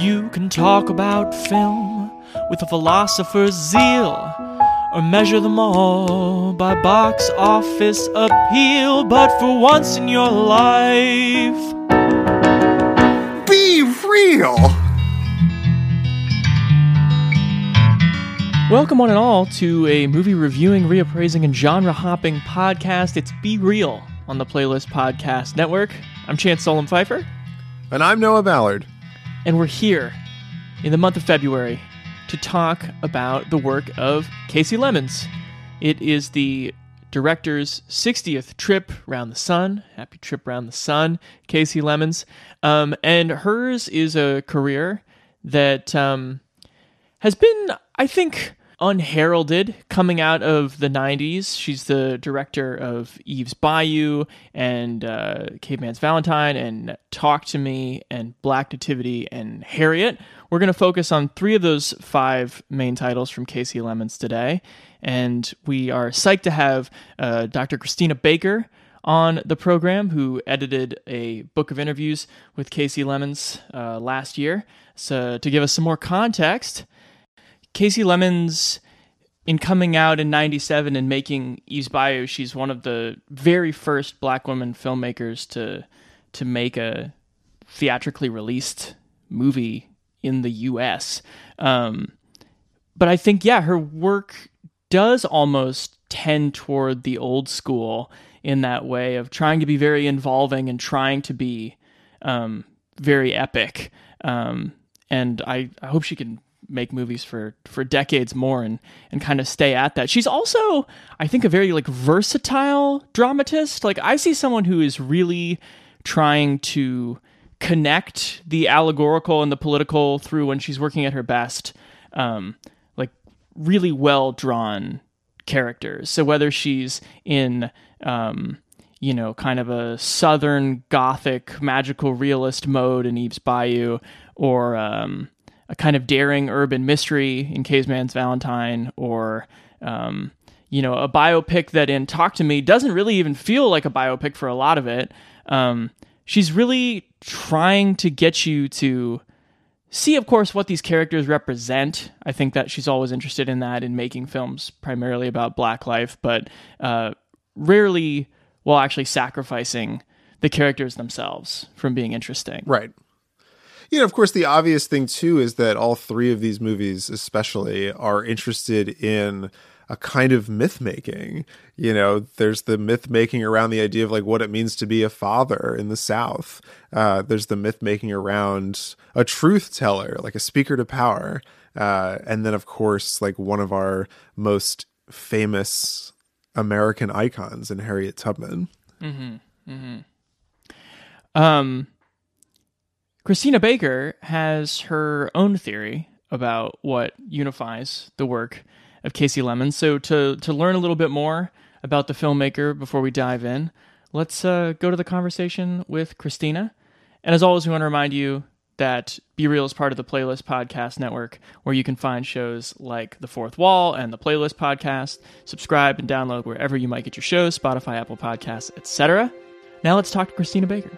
You can talk about film with a philosopher's zeal, or measure them all by box office appeal. But for once in your life, Be Reel! welcome one and all to a movie reviewing, reappraising, and genre hopping podcast. It's Be Reel on the Playlist Podcast Network. I'm Chance Solem Pfeifer. And I'm Noah Ballard. And we're here in the month of February to talk about the work of Kasi Lemmons. It is the director's 60th trip round the sun. Happy trip round the sun, Kasi Lemmons. Um, and hers is a career that um, has been, I think, unheralded coming out of the 90s. She's the director of Eve's Bayou and uh, Caveman's Valentine and Talk to Me and Black Nativity and Harriet. We're going to focus on three of those five main titles from Kasi Lemmons today. And we are psyched to have uh, Dr. Christina Baker on the program, who edited a book of interviews with Kasi Lemmons uh, last year. So, to give us some more context, Kasi Lemmons, in coming out in 97 and making Eve's Bayou, she's one of the very first black women filmmakers to to make a theatrically released movie in the US. Um, but I think, yeah, her work does almost tend toward the old school in that way of trying to be very involving and trying to be um, very epic. Um, and I, I hope she can make movies for for decades more and and kind of stay at that. She's also I think a very like versatile dramatist. Like I see someone who is really trying to connect the allegorical and the political through when she's working at her best. Um, like really well drawn characters. So whether she's in um, you know, kind of a southern gothic magical realist mode in Eve's Bayou, or um, a kind of daring urban mystery in Caveman's Valentine, or um, you know, a biopic that in Talk to Me doesn't really even feel like a biopic for a lot of it. Um, she's really trying to get you to see, of course, what these characters represent. I think that she's always interested in that in making films primarily about Black life, but uh, rarely while actually sacrificing the characters themselves from being interesting. Right. You know, of course, the obvious thing too is that all three of these movies, especially, are interested in a kind of myth making. You know, there's the myth making around the idea of like what it means to be a father in the South. Uh, there's the myth making around a truth teller, like a speaker to power. Uh, and then, of course, like one of our most famous American icons in Harriet Tubman. Um, Christina Baker has her own theory about what unifies the work of Kasi Lemmons. So to to learn a little bit more about the filmmaker before we dive in, let's uh, go to the conversation with Christina. And as always, we want to remind you that Be Reel is part of the Playlist Podcast Network, where you can find shows like The Fourth Wall and the Playlist Podcast. Subscribe and download wherever you might get your shows, Spotify, Apple Podcasts, etc. Now let's talk to Christina Baker.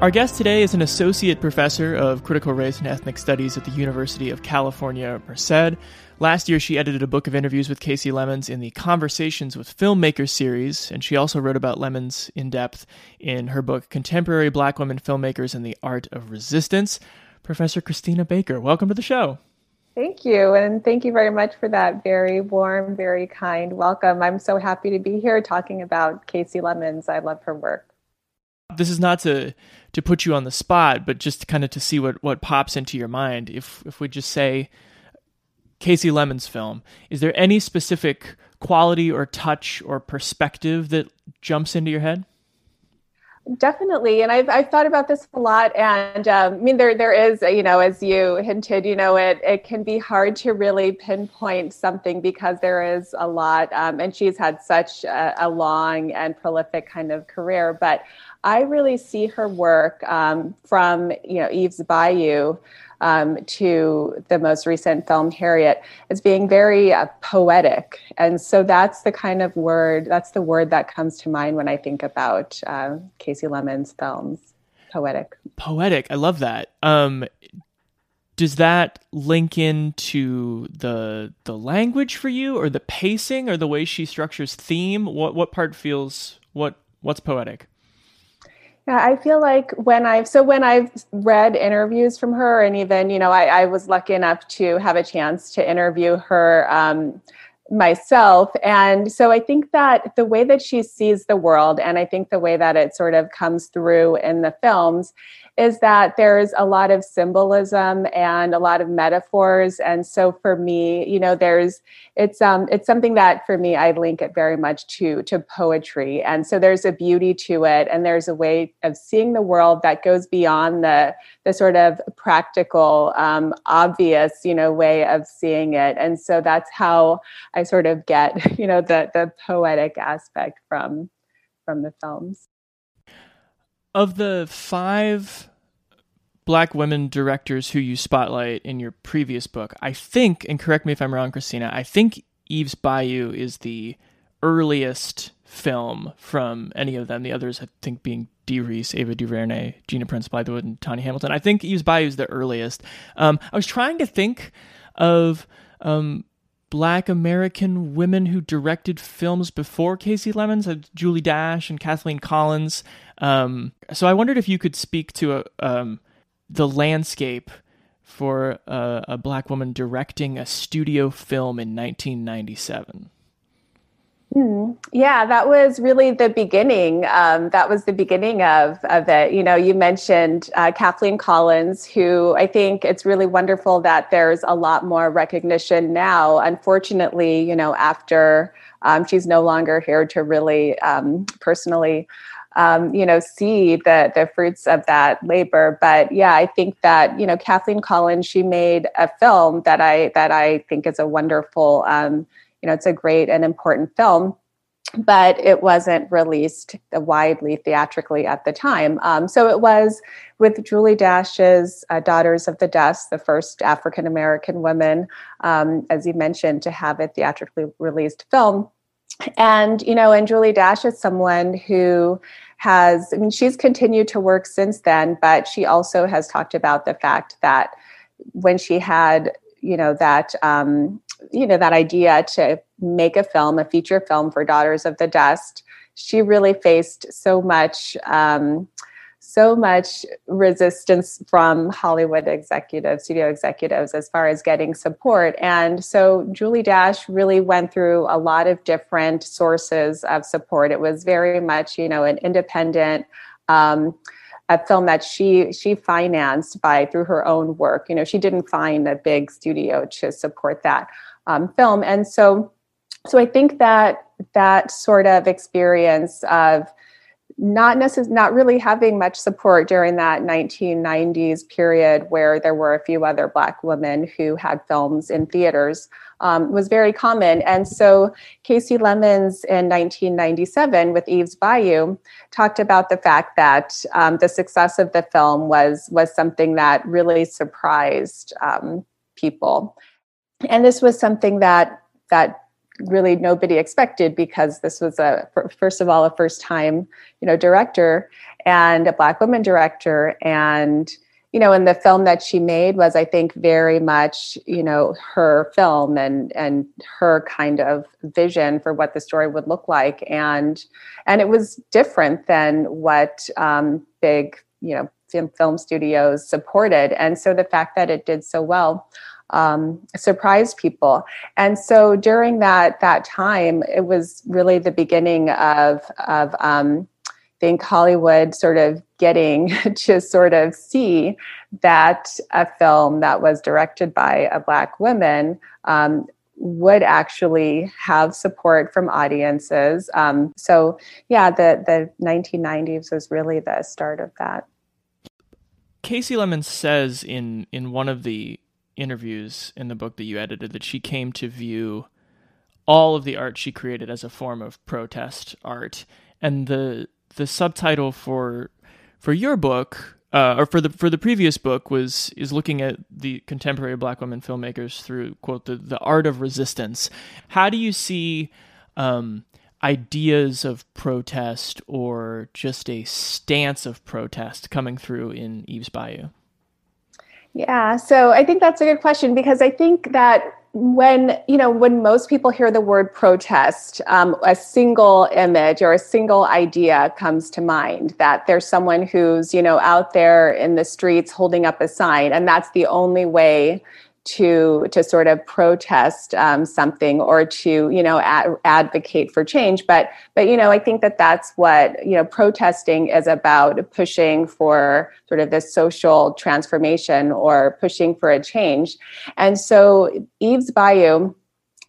Our guest today is an associate professor of critical race and ethnic studies at the University of California, Merced. Last year, she edited a book of interviews with Kasi Lemmons in the Conversations with Filmmakers series, and she also wrote about Lemmons in depth in her book Contemporary Black Women Filmmakers and the Art of Resistance. Professor Christina Baker, welcome to the show. Thank you. And thank you very much for that very warm, very kind welcome. I'm so happy to be here talking about Kasi Lemmons. I love her work. This is not to to put you on the spot, but just kind of to see what, what pops into your mind. If if we just say Kasi Lemmons' film, is there any specific quality or touch or perspective that jumps into your head? Definitely, and I've I've thought about this a lot. And um, I mean, there there is, you know, as you hinted, you know, it it can be hard to really pinpoint something because there is a lot. Um, and she's had such a, a, long and prolific kind of career. But I really see her work um, from you know Eve's Bayou um, to the most recent film, Harriet, as being very uh, poetic. And so that's the kind of word, that's the word that comes to mind when I think about uh, Kasi Lemmons' films. Poetic. Poetic. I love that. Um, does that link into the the language for you or the pacing or the way she structures theme what what part feels what what's poetic yeah, I feel like when I've so when I've read interviews from her, and even you know, I, I was lucky enough to have a chance to interview her um, myself, and so I think that the way that she sees the world, and I think the way that it sort of comes through in the films, is that there's a lot of symbolism and a lot of metaphors. And so for me you know there's it's um it's something that for me i link it very much to to poetry. And so there's a beauty to it and there's a way of seeing the world that goes beyond the the sort of practical um, obvious you know way of seeing it. And so that's how i sort of get you know the the poetic aspect from from the films of the five black women directors who you spotlight in your previous book, I think, and correct me if I'm wrong, Christina, I think Eve's Bayou is the earliest film from any of them. The others, I think, being Dee Rees, Ava DuVernay, Gina Prince Bythewood, and Tanya Hamilton. I think Eve's Bayou is the earliest. Um, I was trying to think of um, black American women who directed films before Kasi Lemmons, uh, Julie Dash and Kathleen Collins. Um, so I wondered if you could speak to a, um, the landscape for a, a, black woman directing a studio film in 1997. Mm, yeah, that was really the beginning. Um, that was the beginning of, of it. You know, you mentioned uh, Kathleen Collins, who I think it's really wonderful that there's a lot more recognition now. Unfortunately, you know, after um, she's no longer here to really um, personally um, you know, see the the fruits of that labor. But yeah, I think that you know, Kathleen Collins, she made a film that I that I think is a wonderful, um, you know, it's a great and important film. But it wasn't released widely theatrically at the time. Um, so it was with Julie Dash's uh, Daughters of the Dust, the first African American woman, um, as you mentioned, to have a theatrically released film and you know and julie dash is someone who has i mean she's continued to work since then but she also has talked about the fact that when she had you know that um, you know that idea to make a film a feature film for daughters of the dust she really faced so much um, so much resistance from Hollywood executives, studio executives, as far as getting support. And so Julie Dash really went through a lot of different sources of support. It was very much, you know, an independent. Um, a film that she she financed by through her own work. You know, she didn't find a big studio to support that um, film, and so so I think that that sort of experience of not necess- not really having much support during that 1990s period where there were a few other black women who had films in theaters um, was very common. And so kasi lemmons in 1997 with eve's bayou talked about the fact that um, the success of the film was was something that really surprised um, people and this was something that that really nobody expected because this was a first of all a first time you know director and a black woman director. And you know and the film that she made was i think very much you know her film and and her kind of vision for what the story would look like. And and it was different than what um, big you know film, film studios supported. And so the fact that it did so well um, surprise people. And so during that that time, it was really the beginning of of um, think Hollywood sort of getting to sort of see that a film that was directed by a black woman um, would actually have support from audiences. Um, so yeah, the the 1990s was really the start of that. Kasi Lemmons says in in one of the interviews in the book that you edited that she came to view all of the art she created as a form of protest art and the the subtitle for for your book uh, or for the for the previous book was is looking at the contemporary black women filmmakers through quote the the art of resistance. How do you see um, ideas of protest or just a stance of protest coming through in Eve's Bayou? Yeah, so I think that's a good question because I think that when you know when most people hear the word protest um, a single image or a single idea comes to mind that there's someone who's you know out there in the streets holding up a sign and that's the only way to to sort of protest um, something or to you know ad- advocate for change. But but you know i think that that's what you know protesting is about pushing for sort of this social transformation or pushing for a change. And so eve's bayou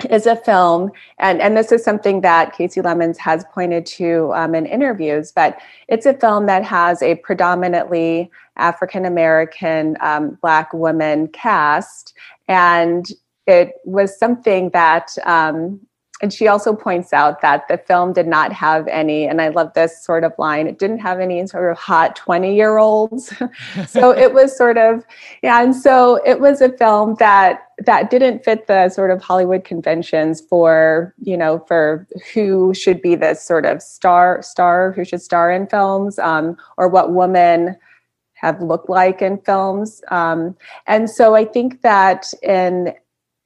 is a film and and this is something that Kasi lemmons has pointed to um, in interviews but it's a film that has a predominantly african american um, black woman cast. And it was something that um, and she also points out that the film did not have any and i love this sort of line it didn't have any sort of hot 20 year olds so it was sort of yeah and so it was a film that that didn't fit the sort of hollywood conventions for you know for who should be this sort of star star who should star in films um, or what woman have looked like in films. Um, and so I think that in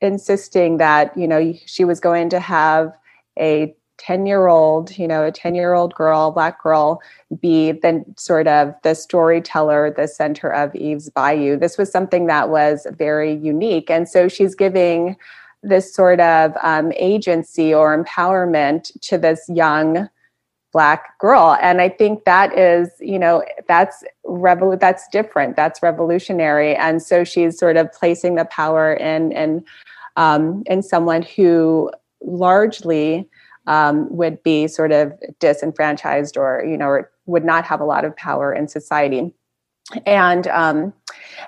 insisting that, you know, she was going to have a 10 year old, you know, a 10 year old girl, black girl, be then sort of the storyteller, the center of Eve's Bayou. This was something that was very unique. And so she's giving this sort of um, agency or empowerment to this young black girl. And i think that is you know that's revol that's different that's revolutionary. And so she's sort of placing the power in in um, in someone who largely um, would be sort of disenfranchised or you know would not have a lot of power in society. And um,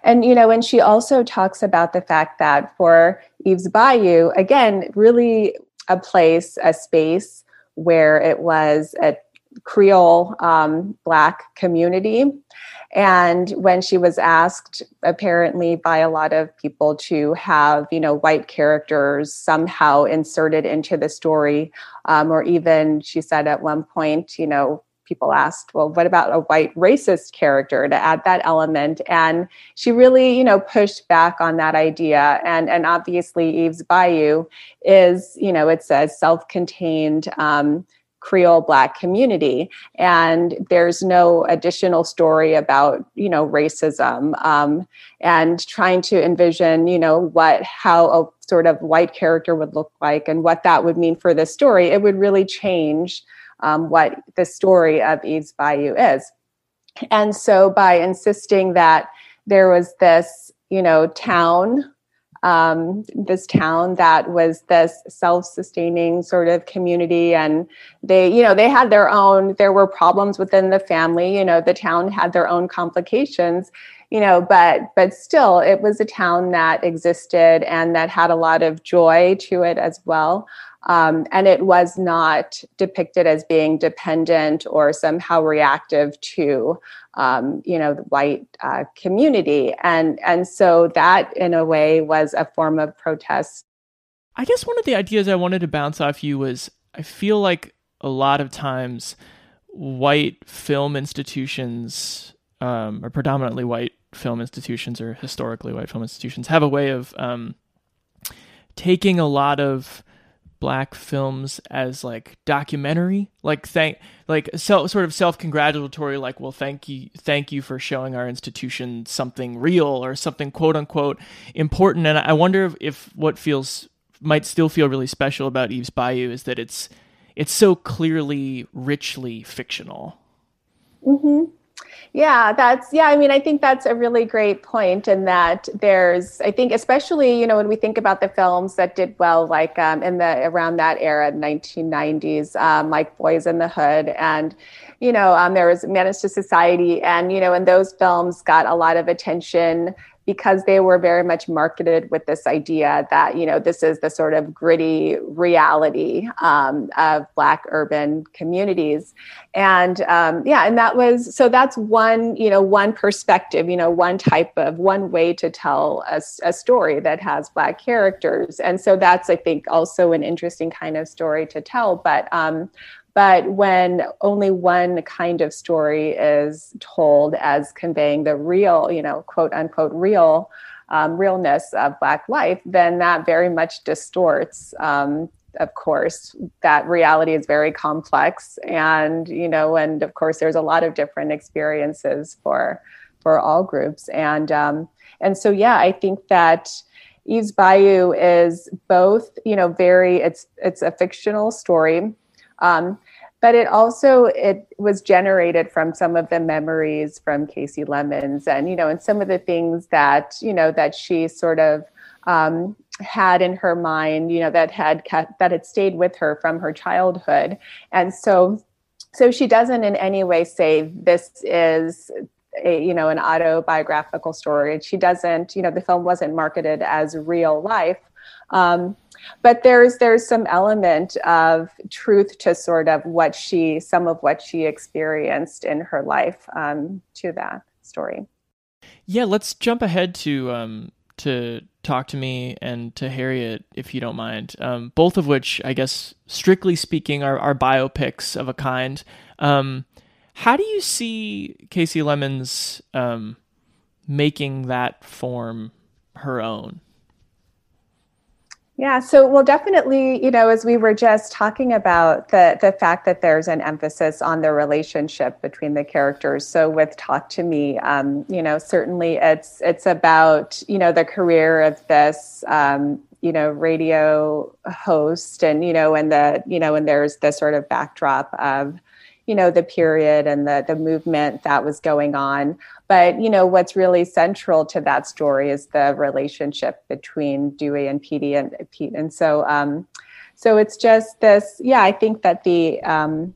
and you know and she also talks about the fact that for eve's bayou again really a place a space where it was a Creole um, Black community. And when she was asked, apparently by a lot of people, to have you know white characters somehow inserted into the story, um, or even she said at one point, you know, people asked, well, what about a white racist character to add that element? And she really, you know, pushed back on that idea. And and obviously, Eve's Bayou is, you know, it's a self-contained. Um, Creole Black community. And there's no additional story about, you know, racism um, and trying to envision, you know, what, how a sort of white character would look like and what that would mean for the story. It would really change um, what the story of Eve's Bayou is. And so by insisting that there was this, you know, town um, this town that was this self-sustaining sort of community and they you know they had their own there were problems within the family you know the town had their own complications you know but but still it was a town that existed and that had a lot of joy to it as well um, and it was not depicted as being dependent or somehow reactive to um, you know the white uh, community. And and so that in a way was a form of protest. I guess one of the ideas i wanted to bounce off you was i feel like a lot of times white film institutions um, or predominantly white film institutions or historically white film institutions have a way of um, taking a lot of black films as like documentary? Like thank like so, sort of self-congratulatory like well thank you thank you for showing our institution something real or something quote unquote important. And i wonder if, if what feels might still feel really special about eve's bayou is that it's it's so clearly richly fictional. Mm-hmm. Yeah, that's yeah. I mean, I think that's a really great point, in that there's, I think, especially you know when we think about the films that did well, like um, in the around that era, 1990s, um, like Boys in the Hood, and you know um, there was Menace to Society, and you know, and those films got a lot of attention because they were very much marketed with this idea that you know this is the sort of gritty reality um, of black urban communities. And um, yeah and that was so that's one you know one perspective you know one type of one way to tell a, a story that has black characters. And so that's i think also an interesting kind of story to tell. But um, but when only one kind of story is told as conveying the real, you know, quote unquote, real um, realness of Black life, then that very much distorts. Um, of course, that reality is very complex, and you know, and of course, there's a lot of different experiences for for all groups, and um, and so yeah, I think that Eve's Bayou is both, you know, very it's it's a fictional story um, but it also it was generated from some of the memories from Kasi Lemmons and you know and some of the things that you know that she sort of um, had in her mind you know that had kept, that had stayed with her from her childhood. And so so she doesn't in any way say this is a, you know an autobiographical story. She doesn't you know the film wasn't marketed as real life um, but there's there's some element of truth to sort of what she some of what she experienced in her life um, to that story. Yeah let's jump ahead to um, to talk to me and to harriet if you don't mind. Um, both of which i guess strictly speaking are, are biopics of a kind. Um, how do you see Kasi Lemmons um, making that form her own yeah, so well, definitely, you know, as we were just talking about the the fact that there's an emphasis on the relationship between the characters. So with Talk to Me, um, you know, certainly it's it's about you know the career of this um, you know radio host, and you know, and the you know, and there's the sort of backdrop of you know the period and the the movement that was going on but you know what's really central to that story is the relationship between Dewey and and Pete and so um so it's just this yeah I think that the um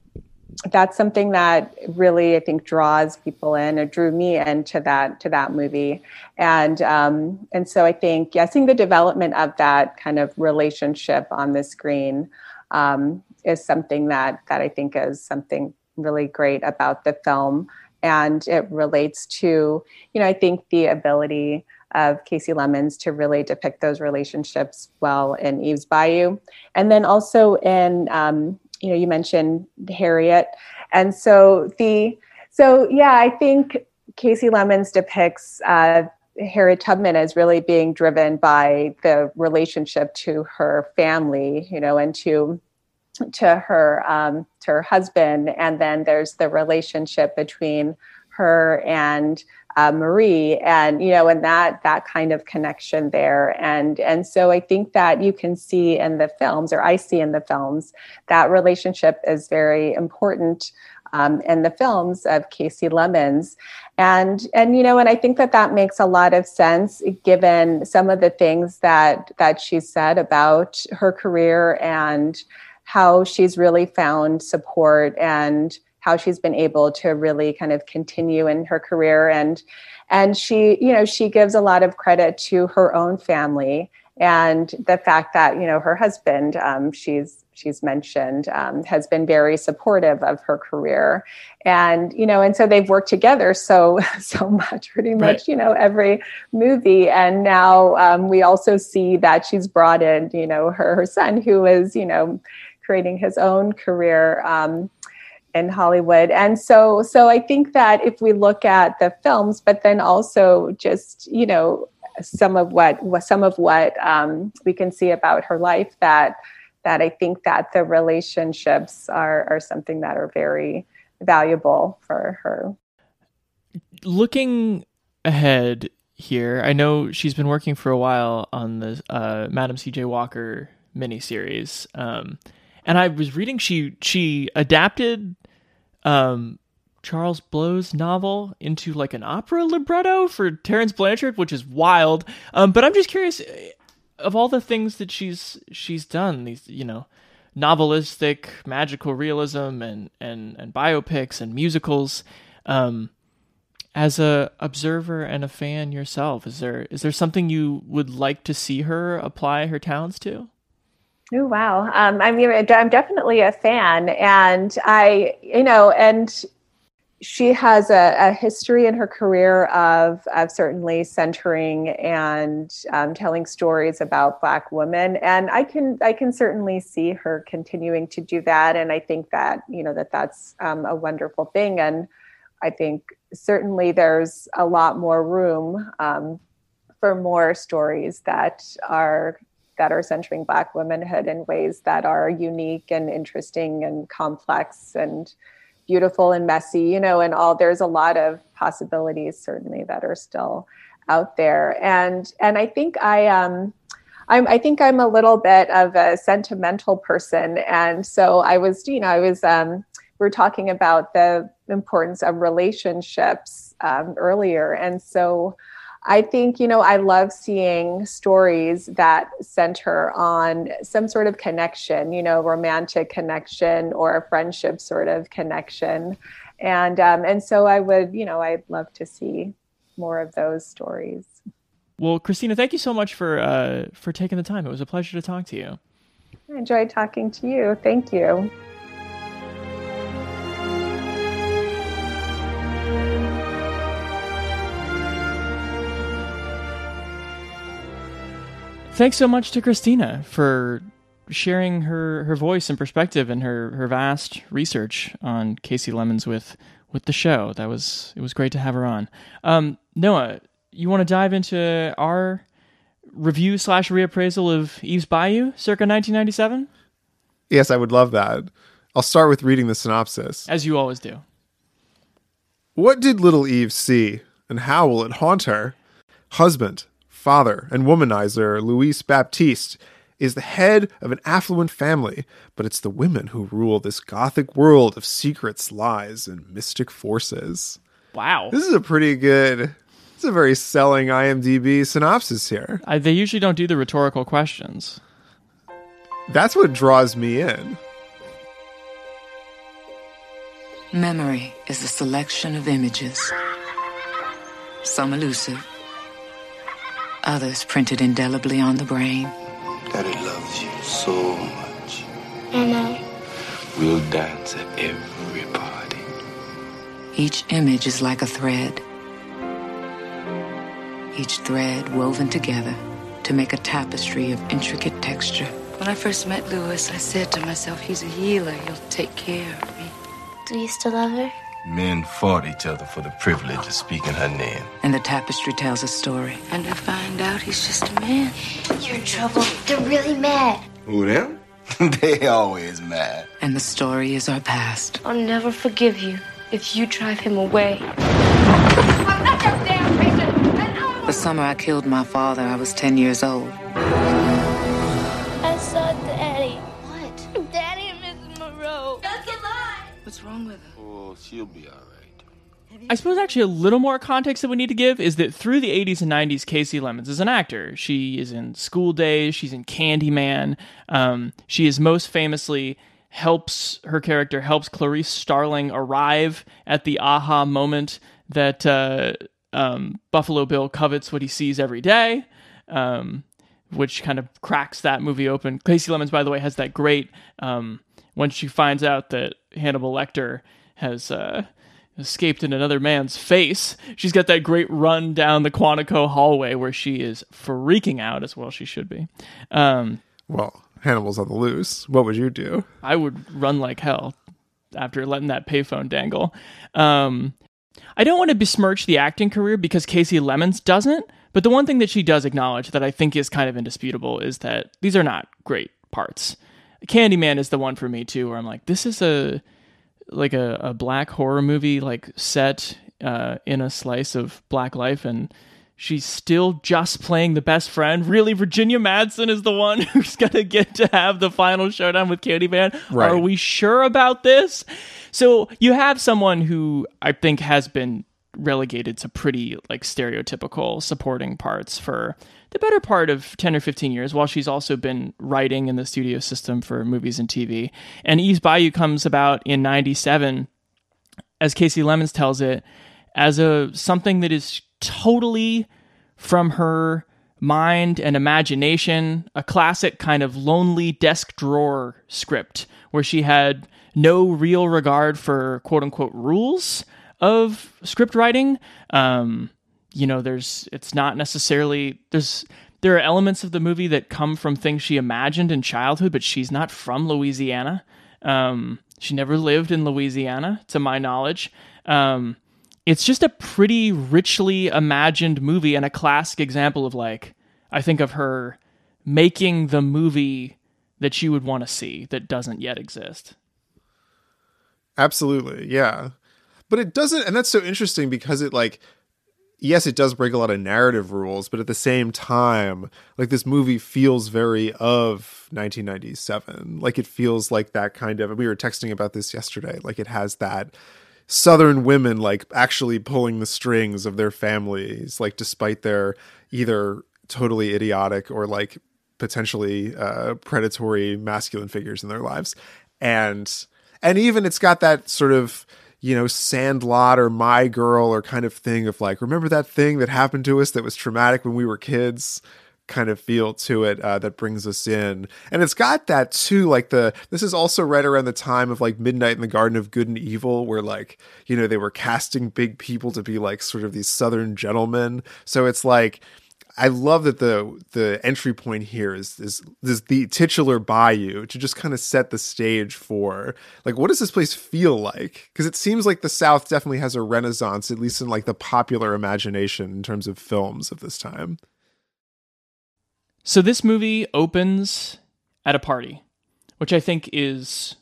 that's something that really I think draws people in or drew me into that to that movie and um and so I think yeah seeing the development of that kind of relationship on the screen um is something that that I think is something really great about the film. And it relates to, you know, I think the ability of kasi lemmons to really depict those relationships well in Eve's Bayou. And then also in, um, you know, you mentioned Harriet. And so the, so yeah, I think kasi lemmons depicts uh, Harriet Tubman as really being driven by the relationship to her family, you know, and to to her um, to her husband, and then there's the relationship between her and uh, Marie, and you know, and that that kind of connection there, and and so I think that you can see in the films, or I see in the films, that relationship is very important um, in the films of Kasi Lemmons, and and you know, and I think that that makes a lot of sense given some of the things that that she said about her career and how she's really found support and how she's been able to really kind of continue in her career. And and she you know she gives a lot of credit to her own family and the fact that you know her husband um, she's she's mentioned um, has been very supportive of her career. And you know and so they've worked together so so much pretty much right. you know every movie. And now um, we also see that she's brought in you know her, her son who is you know creating his own career um, in Hollywood. And so, so I think that if we look at the films, but then also just you know some of what some of what um, we can see about her life that that I think that the relationships are are something that are very valuable for her. Looking ahead here, I know she's been working for a while on the uh, Madam C.J. Walker miniseries. Um, and I was reading she she adapted um, Charles Blow's novel into like an opera libretto for Terence Blanchard, which is wild. Um, but I'm just curious of all the things that she's she's done, these you know, novelistic, magical realism, and and and biopics and musicals. Um, as a observer and a fan yourself, is there is there something you would like to see her apply her talents to? Oh wow! Um, I mean, I'm definitely a fan, and I, you know, and she has a, a, history in her career of, of certainly centering and um, telling stories about Black women, and I can I can certainly see her continuing to do that, and I think that you know that that's um, a wonderful thing, and I think certainly there's a lot more room um, for more stories that are that are centering Black womanhood in ways that are unique and interesting and complex and beautiful and messy, you know, and all there's a lot of possibilities certainly that are still out there. And and I think I um I'm, I think I'm a little bit of a sentimental person, and so I was, you know, I was. Um, we were talking about the importance of relationships um, earlier, and so I think, you know, I love seeing stories that center on some sort of connection, you know, romantic connection or a friendship sort of connection. And um, and so I would, you know, I'd love to see more of those stories. Well, Christina, thank you so much for uh, for taking the time. It was a pleasure to talk to you. I enjoyed talking to you. Thank you. Thanks so much to Christina for sharing her, her voice and perspective and her, her vast research on Kasi Lemmons with with the show. That was it was great to have her on. Um, Noah, you want to dive into our review slash reappraisal of Eve's Bayou, circa 1997? Yes, I would love that. I'll start with reading the synopsis. As you always do. What did little Eve see, and how will it haunt her? Husband, father and womanizer, Louis Batiste, is the head of an affluent family, but it's the women who rule this gothic world of secrets, lies, and mystic forces. Wow. This is a pretty good, it's a very selling IMDb synopsis here. I, they usually don't do the rhetorical questions. That's what draws me in. Memory is a selection of images, some elusive others printed indelibly on the brain. Daddy loves you so much. I know. We'll dance at every party. Each image is like a thread. Each thread woven together to make a tapestry of intricate texture. When I first met Lewis, I said to myself, he's a healer. He'll take care of me. Do you still love her? Men fought each other for the privilege of speaking her name. And the tapestry tells a story. And I find out he's just a man. You're in trouble. They're really mad. Who, them? they always mad. And the story is our past. I'll never forgive you if you drive him away. I'm not your damn patient. The summer I killed my father, I was 10 years old. I saw Daddy. What? Daddy and Mrs. Mereaux. That's a lie. What's wrong with her? She'll be all right. I suppose actually a little more context that we need to give is that through the 80s and 90s, Kasi Lemmons is an actor. She is in School Days. she's in Candyman. Um, she is most famously helps her character helps Clarice Starling arrive at the aha moment that uh, um, Buffalo Bill covets what he sees every day. Um, which kind of cracks that movie open. Kasi Lemmons, by the way, has that great um, when she finds out that Hannibal Lecter has uh, escaped in another man's face. She's got that great run down the Quantico hallway where she is freaking out as well. She should be. Um, Well, Hannibal's on the loose. What would you do? I would run like hell after letting that payphone dangle. Um, I don't want to besmirch the acting career because Kasi Lemmons doesn't, but the one thing that she does acknowledge that I think is kind of indisputable is that these are not great parts. Candyman is the one for me too, where I'm like, this is a like a, a black horror movie like set uh, in a slice of black life and she's still just playing the best friend. Really, Virginia Madsen is the one who's gonna get to have the final showdown with Candyman. Right. Are we sure about this? So you have someone who I think has been relegated to pretty like stereotypical supporting parts for the better part of 10 or 15 years while she's also been writing in the studio system for movies and TV. And Eve's Bayou comes about in 97 as Kasi Lemmons tells it as a something that is totally from her mind and imagination, a classic kind of lonely desk drawer script where she had no real regard for quote unquote rules of script writing. Um, you know, there's it's not necessarily there's there are elements of the movie that come from things she imagined in childhood, but she's not from Louisiana. Um, she never lived in Louisiana, to my knowledge. Um, it's just a pretty richly imagined movie and a classic example of like I think of her making the movie that you would want to see that doesn't yet exist. Absolutely, yeah. But it doesn't, and that's so interesting because it like, yes, it does break a lot of narrative rules, but at the same time, like this movie feels very of 1997. Like it feels like that kind of. We were texting about this yesterday. Like it has that southern women like actually pulling the strings of their families, like despite their either totally idiotic or like potentially uh, predatory masculine figures in their lives, and and even it's got that sort of you know sandlot or my girl or kind of thing of like remember that thing that happened to us that was traumatic when we were kids? kind of feel to it uh, that brings us in. And it's got that too like the this is also right around the time of like midnight in the garden of good and evil where like you know they were casting big people to be like sort of these southern gentlemen. So it's like I love that the the entry point here is is, is the titular bayou to just kind of set the stage for like what does this place feel like? Because it seems like the South definitely has a renaissance, at least in like the popular imagination in terms of films of this time. So this movie opens at a party, which I think is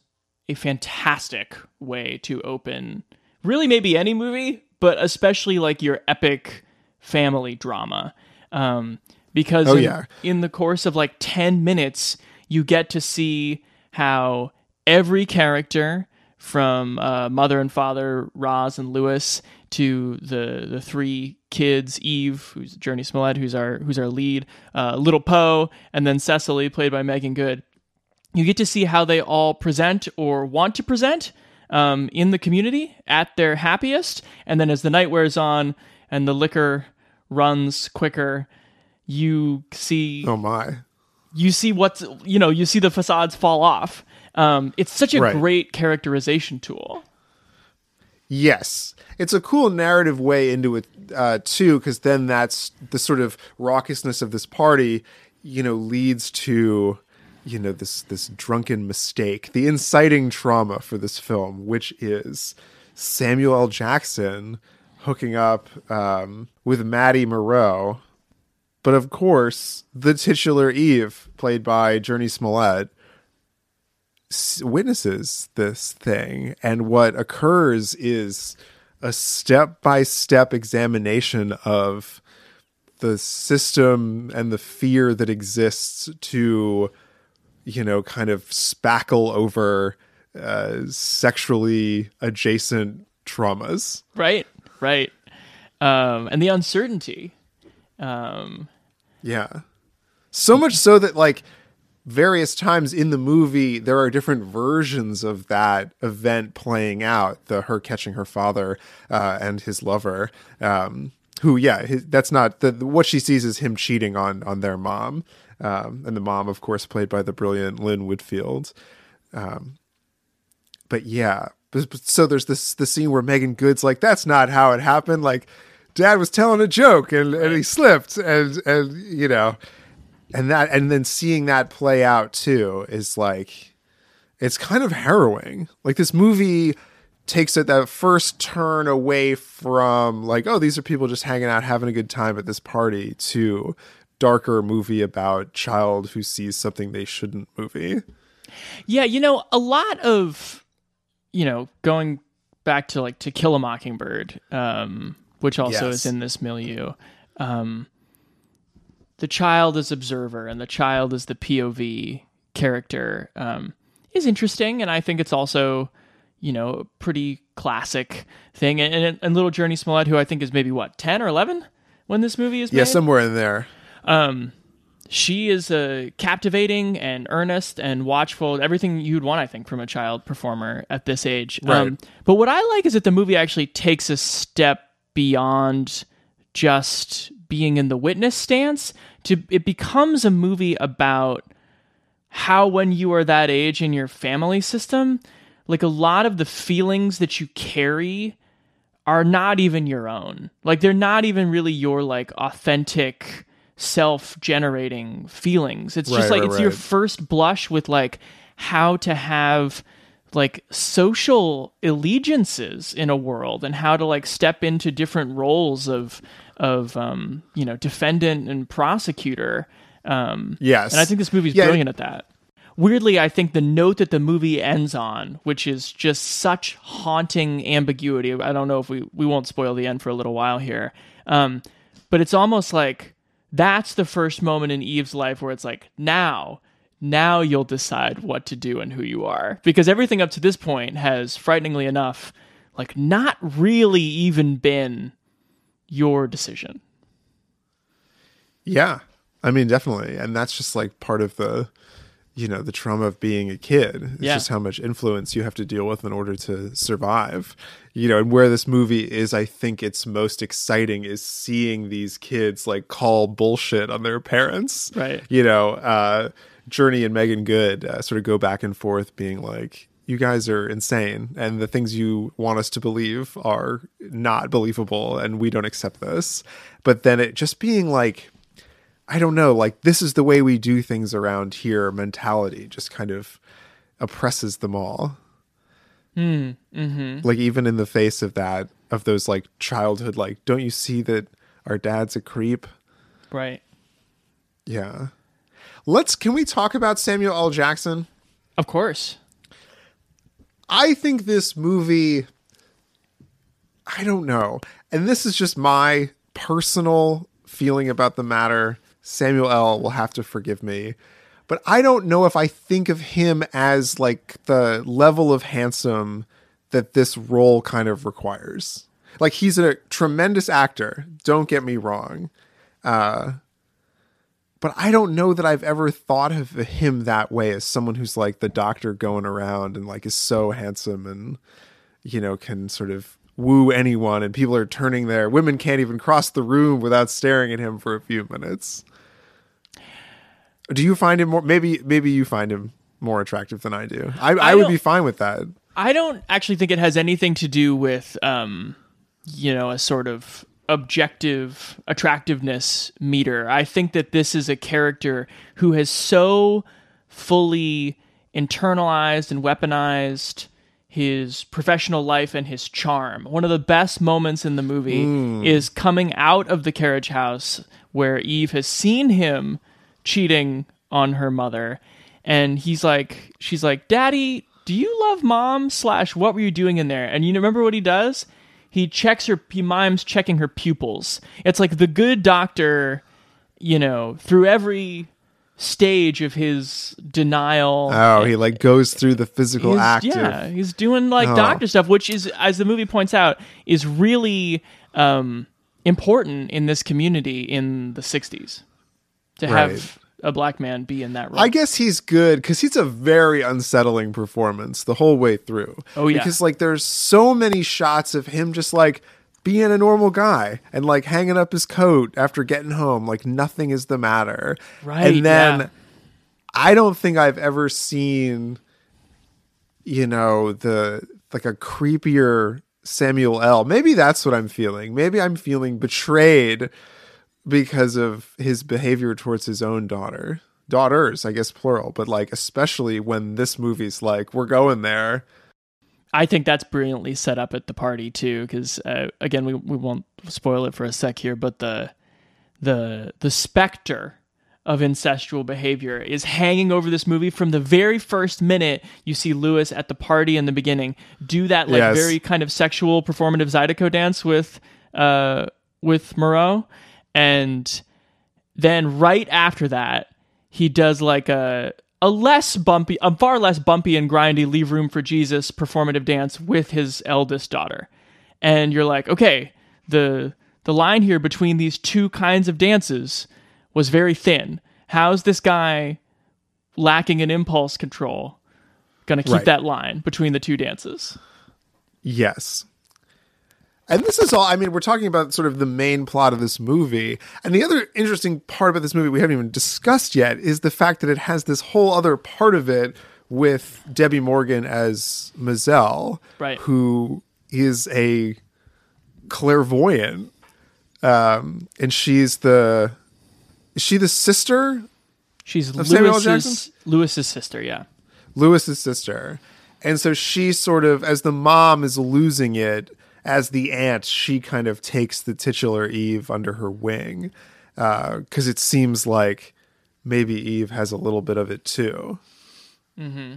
a fantastic way to open really maybe any movie, but especially like your epic family drama. Um, because Oh, in, yeah. in the course of like 10 minutes, you get to see how every character from uh, mother and father, Roz and Lewis, to the the three kids, Eve, who's Jurnee Smollett, who's our who's our lead, uh, Little Poe, and then Cecily, played by Meagan Good. You get to see how they all present or want to present um, in the community at their happiest, and then as the night wears on and the liquor runs quicker, you see Oh my. you see what's you know you see the facades fall off. Um, it's such a Right. great characterization tool. Yes, it's a cool narrative way into it uh, too, because then that's the sort of raucousness of this party, you know, leads to you know this this drunken mistake, the inciting trauma for this film, which is Samuel L. Jackson hooking up um, with Matty Mereaux, but of course the titular Eve, played by Jurnee Smollett, witnesses this thing. And what occurs is a step-by-step examination of the system and the fear that exists to you know kind of spackle over uh, sexually adjacent traumas. Right, right, um, and the uncertainty. Um, Yeah. So much so that like various times in the movie there are different versions of that event playing out, the her catching her father uh, and his lover um who yeah, his, that's not the what she sees is him cheating on on their mom. Um and the mom of course played by the brilliant Lynn Whitfield. Um but yeah, so there's this the scene where Meagan Good's like, "That's not how it happened." Like, Dad was telling a joke and, and he slipped, and and you know, and that and then seeing that play out too is like, it's kind of harrowing. Like this movie takes it that first turn away from like, oh, these are people just hanging out having a good time at this party to darker movie about child who sees something they shouldn't movie. Yeah, you know, a lot of you know, going back to like To Kill a Mockingbird, um, which also Yes. is in this milieu. Um, the child as observer and the child as the POV character um, is interesting, and I think it's also you know a pretty classic thing. And, and, and little Jurnee Smollett, who I think is maybe what ten or eleven when this movie is made. Yeah, somewhere in there. Um, she is uh, captivating and earnest and watchful. Everything you'd want, I think, from a child performer at this age. Um, but what I like is that the movie actually takes a step beyond just being in the witness stance to it becomes a movie about how when you are that age in your family system like a lot of the feelings that you carry are not even your own like they're not even really your like authentic self-generating feelings. It's just like right, it's your first blush with like how to have like social allegiances in a world and how to like step into different roles of of um you know defendant and prosecutor. Um Yes. and i think this movie's Yeah, brilliant at that. Weirdly i think the note that the movie ends on which is just such haunting ambiguity i don't know if we we won't spoil the end for a little while here um but it's almost like that's the first moment in eve's life where it's like now now you'll decide what to do and who you are because everything up to this point has frighteningly enough like not really even been your decision Yeah. I mean, definitely. And that's just like part of the, you know, the trauma of being a kid. It's Yeah. just how much influence you have to deal with in order to survive. You know, and where this movie is, I think it's most exciting is seeing these kids like call bullshit on their parents. Right. You know, uh, Jurnee and Meagan Good uh, sort of go back and forth being like, you guys are insane and the things you want us to believe are not believable and we don't accept this. But then it just being like, I don't know, like this is the way we do things around here mentality just kind of oppresses them all. mm, mm-hmm. Like even in the face of that, of those like childhood, like, don't you see that our dad's a creep? right Yeah. Let's can we talk about Samuel L. Jackson? of course I think this movie I don't know. And this is just my personal feeling about the matter. Samuel L will have to forgive me. But I don't know if I think of him as like the level of handsome that this role kind of requires. Like he's a tremendous actor, don't get me wrong. Uh but I don't know that I've ever thought of him that way as someone who's like the doctor going around and like is so handsome and you know can sort of woo anyone and people are turning their women can't even cross the room without staring at him for a few minutes. Do you find him more maybe maybe you find him more attractive than I do. I, I, would be fine with that. I don't actually think it has anything to do with, um, you know, a sort of objective attractiveness meter. I think that this is a character who has so fully internalized and weaponized his professional life and his charm. One of the best moments in the movie is coming out of the carriage house where Eve has seen him cheating on her mother. And he's like she's like daddy do you love mom slash what were you doing in there? And you remember what he does? He checks her he mimes checking her pupils. It's like the good doctor you know through every stage of his denial. Oh, he like goes through the physical act. Yeah, he's doing like Oh. doctor stuff, which is, as the movie points out, is really um, important in this community in the '60s to Right. have a black man be in that role. I guess he's good because he's a very unsettling performance the whole way through. Oh, yeah. Because like there's so many shots of him just like being a normal guy and like hanging up his coat after getting home, like nothing is the matter. Right, And then yeah. I don't think I've ever seen, you know, the like a creepier Samuel L. Maybe that's what I'm feeling. Maybe I'm feeling betrayed because of his behavior towards his own daughter. Daughters, I guess plural, but like especially when this movie's like, we're going there. I think that's brilliantly set up at the party too, because uh, again, we we won't spoil it for a sec here, but the the the specter of incestual behavior is hanging over this movie from the very first minute you see Louis at the party in the beginning do that like Yes. very kind of sexual performative zydeco dance with uh with Mereaux and then right after that he does like a a less bumpy a far less bumpy and grindy leave room for Jesus performative dance with his eldest daughter and you're like okay the the line here between these two kinds of dances was very thin how's this guy lacking in impulse control gonna keep Right. that line between the two dances Yes. And this is all, I mean, we're talking about sort of the main plot of this movie. And the other interesting part about this movie we haven't even discussed yet is the fact that it has this whole other part of it with Debbie Morgan as Mozelle, Right. who is a clairvoyant. Um, and she's the, is she the sister? She's. Louis's Louis's sister. Yeah. Louis's sister. And so she sort of, as the mom is losing it, as the aunt, she kind of takes the titular Eve under her wing. Uh, because it seems like maybe Eve has a little bit of it too. Mm-hmm.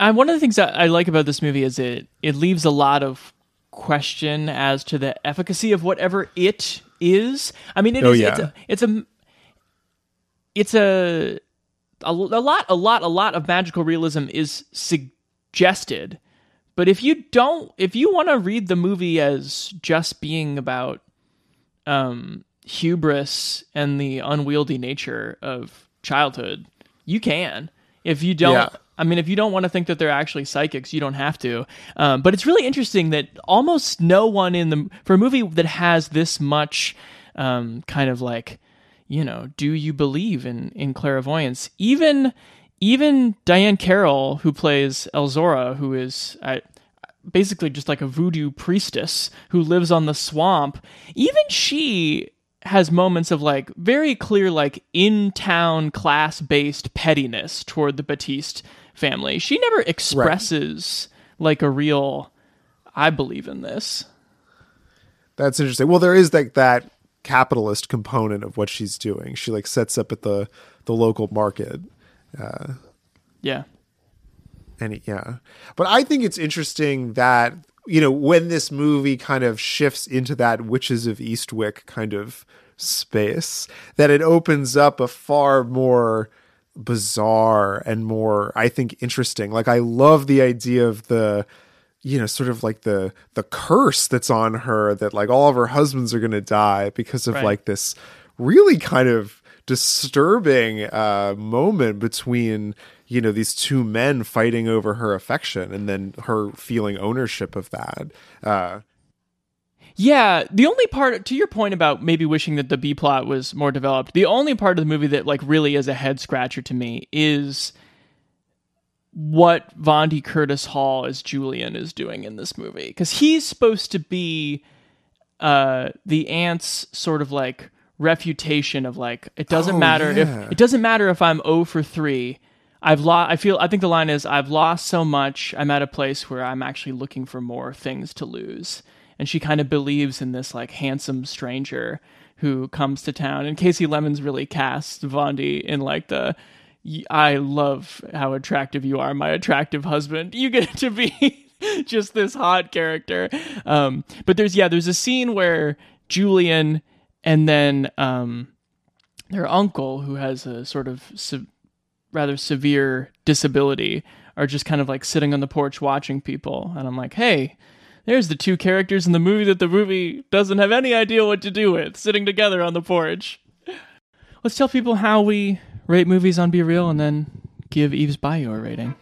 And one of the things that I like about this movie is it it leaves a lot of question as to the efficacy of whatever it is. I mean, it Oh, is- yeah. it's a it's a it's a a, a lot a lot a lot of magical realism is suggested. But if you don't if you want to read the movie as just being about um hubris and the unwieldy nature of childhood, you can. If you don't Yeah. I mean, if you don't want to think that they're actually psychics, you don't have to. Um, but it's really interesting that almost no one in the for a movie that has this much um, kind of like, you know, do you believe in in clairvoyance? Even even Diahann Carroll, who plays Elzora, who is I, basically just like a voodoo priestess who lives on the swamp, even she has moments of like very clear like in town class based pettiness toward the Batiste family. She never expresses like a real I believe in this. That's interesting. Well, there is like that capitalist component of what she's doing. She like sets up at the the local market. Yeah. And it- yeah. But I think it's interesting that, you know, when this movie kind of shifts into that Witches of Eastwick kind of space, that it opens up a far more bizarre and more, I think, interesting. Like, I love the idea of the, you know, sort of like the the curse that's on her that like all of her husbands are going to die because of Right. like this really kind of disturbing uh moment between you know these two men fighting over her affection and then her feeling ownership of that uh Yeah, the only part to your point about maybe wishing that the B plot was more developed. The only part of the movie that like really is a head scratcher to me is what Vondie Curtis Hall as Julian is doing in this movie because he's supposed to be uh the aunt's sort of like refutation of like it doesn't Oh, matter yeah. if it doesn't matter if I'm 0 for 3 I've lost I feel I think the line is I've lost so much I'm at a place where I'm actually looking for more things to lose. And she kind of believes in this like handsome stranger who comes to town. And Kasi Lemmons really casts Vondie in like the I love how attractive you are my attractive husband. You get to be just this hot character. Um but there's yeah there's a scene where Julian and then um their uncle who has a sort of se- rather severe disability are just kind of like sitting on the porch watching people. And i'm like hey there's the two characters in the movie that the movie doesn't have any idea what to do with sitting together on the porch. Let's tell people how we rate movies on Be Reel and then give Eve's Bayou a rating.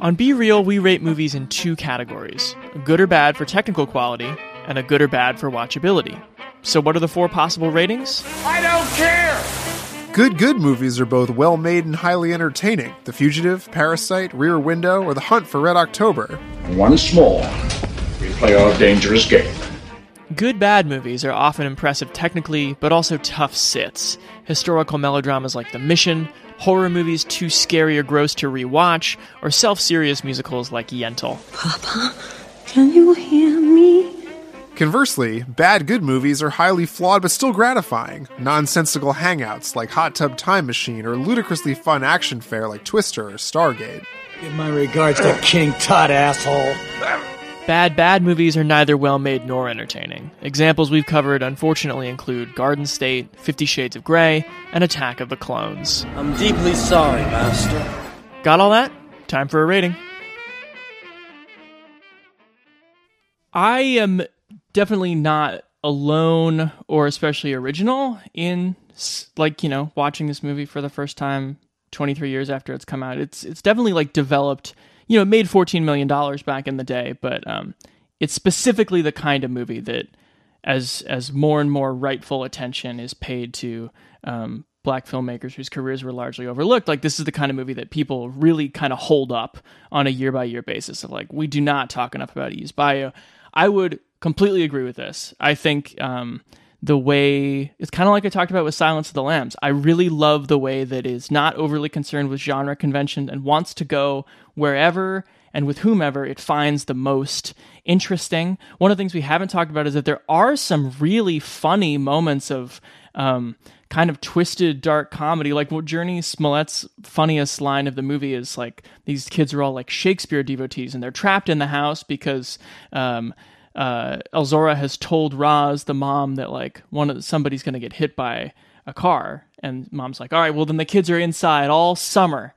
On Be Reel, we rate movies in two categories good or bad for technical quality, and a good or bad for watchability. So, what are the four possible ratings? I don't care! Good good movies are both well made and highly entertaining the fugitive parasite rear window or the hunt for red october Once more, we play our dangerous game. Good bad movies are often impressive technically, but also tough sits. Historical melodramas like The Mission, horror movies too scary or gross to rewatch, or self serious musicals like Yentl. Papa, can you hear me? Conversely, bad good movies are highly flawed but still gratifying. Nonsensical hangouts like Hot Tub Time Machine or ludicrously fun action fare like Twister or Stargate. Give my regards to King Tut, asshole. Bad, bad movies are neither well made nor entertaining. Examples we've covered unfortunately include Garden State, Fifty Shades of Grey, and Attack of the Clones. I'm deeply sorry, Master. Got all that? Time for a rating. I am definitely not alone or especially original in like, you know, watching this movie for the first time 23 years after it's come out. It's it's definitely like developed you know, it made $14 million back in the day, but um, it's specifically the kind of movie that as as more and more rightful attention is paid to um, black filmmakers whose careers were largely overlooked, like this is the kind of movie that people really kind of hold up on a year by year basis of like, we do not talk enough about Eve's Bayou. I would completely agree with this. I think um, the way it's kind of like I talked about with Silence of the Lambs. I really love the way that is not overly concerned with genre convention and wants to go wherever and with whomever it finds the most interesting. One of the things we haven't talked about is that there are some really funny moments of um, kind of twisted dark comedy. Like what Jurnee Smollett's funniest line of the movie is like these kids are all like Shakespeare devotees and they're trapped in the house because um, uh, Elzora has told Roz, the mom, that like one of somebody's going to get hit by a car, and mom's like, "All right, well then the kids are inside all summer,"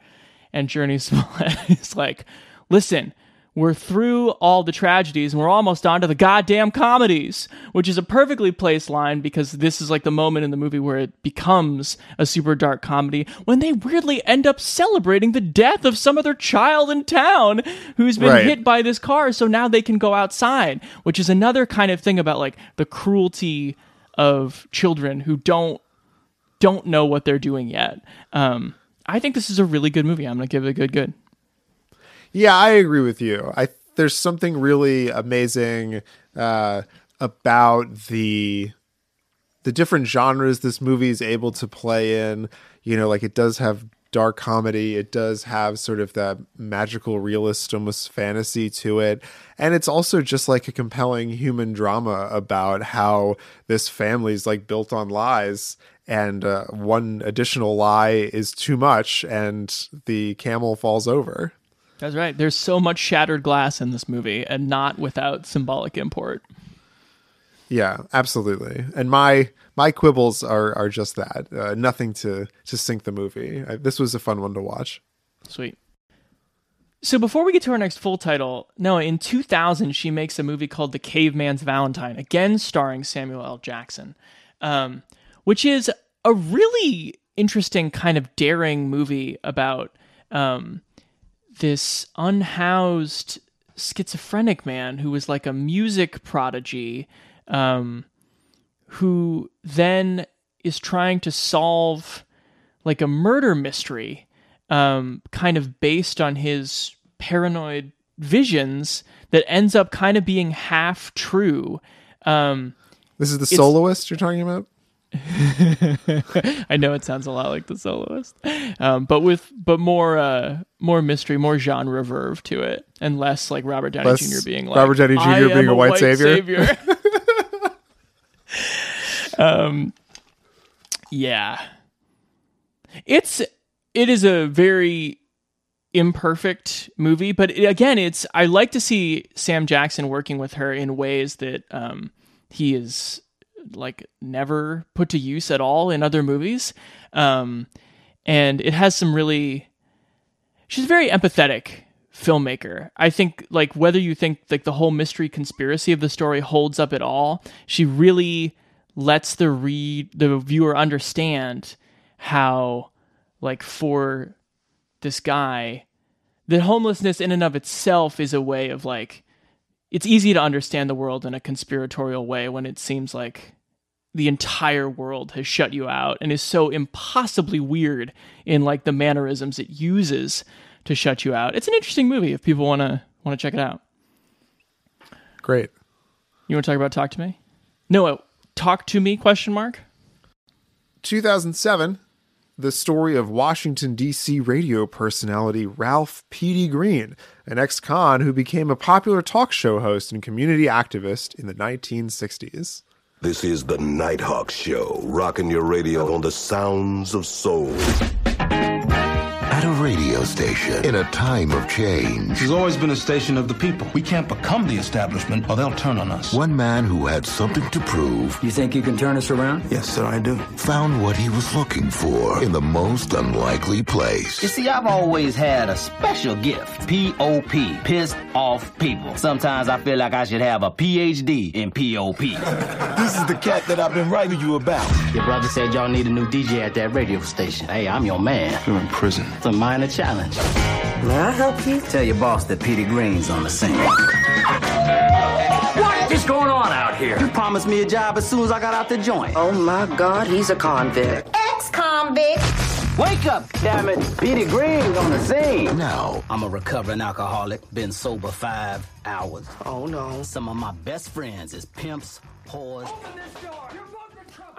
and Jurnee's is like, "Listen." We're through all the tragedies and we're almost on to the goddamn comedies, which is a perfectly placed line because this is like the moment in the movie where it becomes a super dark comedy when they weirdly end up celebrating the death of some other child in town who's been Right. hit by this car. So now they can go outside which is another kind of thing about like the cruelty of children who don't don't know what they're doing yet. Um i think this is a really good movie. I'm gonna give it a good good Yeah, I agree with you. I there's something really amazing uh, about the the different genres this movie is able to play in. You know, like it does have dark comedy, it does have sort of that magical realist almost fantasy to it. And it's also just like a compelling human drama about how this family is like built on lies and uh, one additional lie is too much and the camel falls over. That's right there's so much shattered glass in this movie and not without symbolic import Yeah, absolutely. And my my quibbles are are just that. Uh, nothing to to sink the movie. I, this was a fun one to watch. Sweet. So before we get to our next full title, no, in 2000 she makes a movie called The Caveman's Valentine, again starring Samuel L. Jackson, um, which is a really interesting kind of daring movie about um, this unhoused schizophrenic man who was like a music prodigy, um, who then is trying to solve like a murder mystery, um, kind of based on his paranoid visions that ends up kind of being half true. Um, This is the soloist you're talking about. I know it sounds a lot like the soloist, um, but with but more uh, more mystery, more genre verve to it, and less like Robert Downey Less Jr. being like Robert Downey Jr. "I am being a white savior." savior." um, yeah, it's it is a very imperfect movie, but it, again, it's I like to see Sam Jackson working with her in ways that um, he is like never put to use at all in other movies. Um, and it has some really she's a very empathetic filmmaker. I think like whether you think like the whole mystery conspiracy of the story holds up at all, she really lets the read the viewer understand how like for this guy that homelessness in and of itself is a way of like it's easy to understand the world in a conspiratorial way when it seems like the entire world has shut you out and is so impossibly weird in like the mannerisms it uses to shut you out. It's an interesting movie if people want to want to check it out. Great. You want to talk about Talk to Me? No, uh, Talk to Me question mark? 2007, the story of Washington, D.C. radio personality Ralph Petey Greene, an ex con who became a popular talk show host and community activist in the 1960s. This is the Nighthawk Show, rocking your radio on the sounds of soul. At a radio station in a time of change. There's always been a station of the people. We can't become the establishment or they'll turn on us. One man who had something to prove. You think you can turn us around? Yes, sir, I do. Found what he was looking for in the most unlikely place. You see, I've always had a special gift. P.O.P. Pissed off people. Sometimes I feel like I should have a PhD in P.O.P. This is the cat that I've been writing you about. Your brother said y'all need a new DJ at that radio station. Hey, I'm your man. You're in prison. It's a minor challenge. May I help you? Tell your boss that Petey Greene's on the scene. What is going on out here? You promised me a job as soon as I got out the joint. Oh my god, he's a convict. Ex-convict. Wake up, damn it. Petey Greene's on the scene. No, I'm a recovering alcoholic, been sober five hours. Oh no. Some of my best friends is pimps, whores.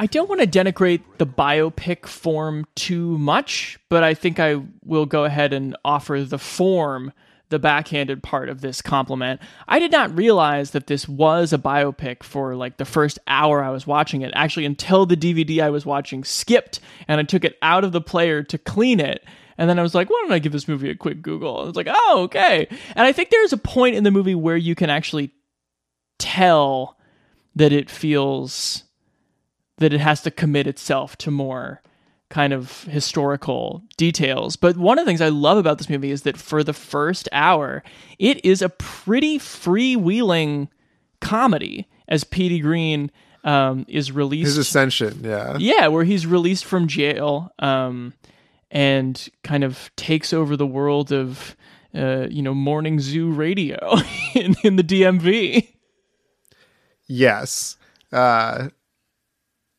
I don't want to denigrate the biopic form too much, but I think I will go ahead and offer the form the backhanded part of this compliment. I did not realize that this was a biopic for like the first hour I was watching it, actually, until the DVD I was watching skipped and I took it out of the player to clean it. And then I was like, why don't I give this movie a quick Google? I was like, oh, okay. And I think there's a point in the movie where you can actually tell that it feels that it has to commit itself to more kind of historical details. But one of the things I love about this movie is that for the first hour, it is a pretty freewheeling comedy as Petey Greene um, is released. His ascension, yeah. Yeah, where he's released from jail um, and kind of takes over the world of, uh, you know, morning zoo radio in, in the DMV. Yes. Uh,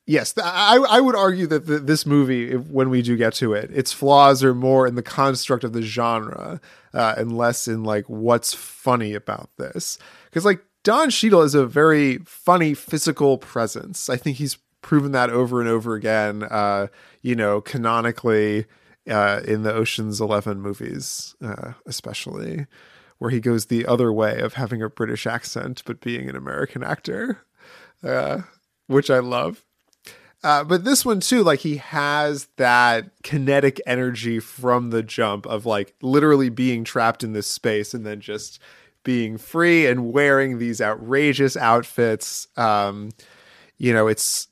yes, I, I would argue that the, this movie, if, when we do get to it, its flaws are more in the construct of the genre uh, and less in like what's funny about this. Because like Don Cheadle is a very funny physical presence. I think he's proven that over and over again. Uh, you know, canonically uh, in the Ocean's Eleven movies, uh, especially. Where he goes the other way of having a British accent but being an American actor, uh, which I love. Uh, but this one too, like he has that kinetic energy from the jump of like literally being trapped in this space and then just being free and wearing these outrageous outfits. Um, you know, it's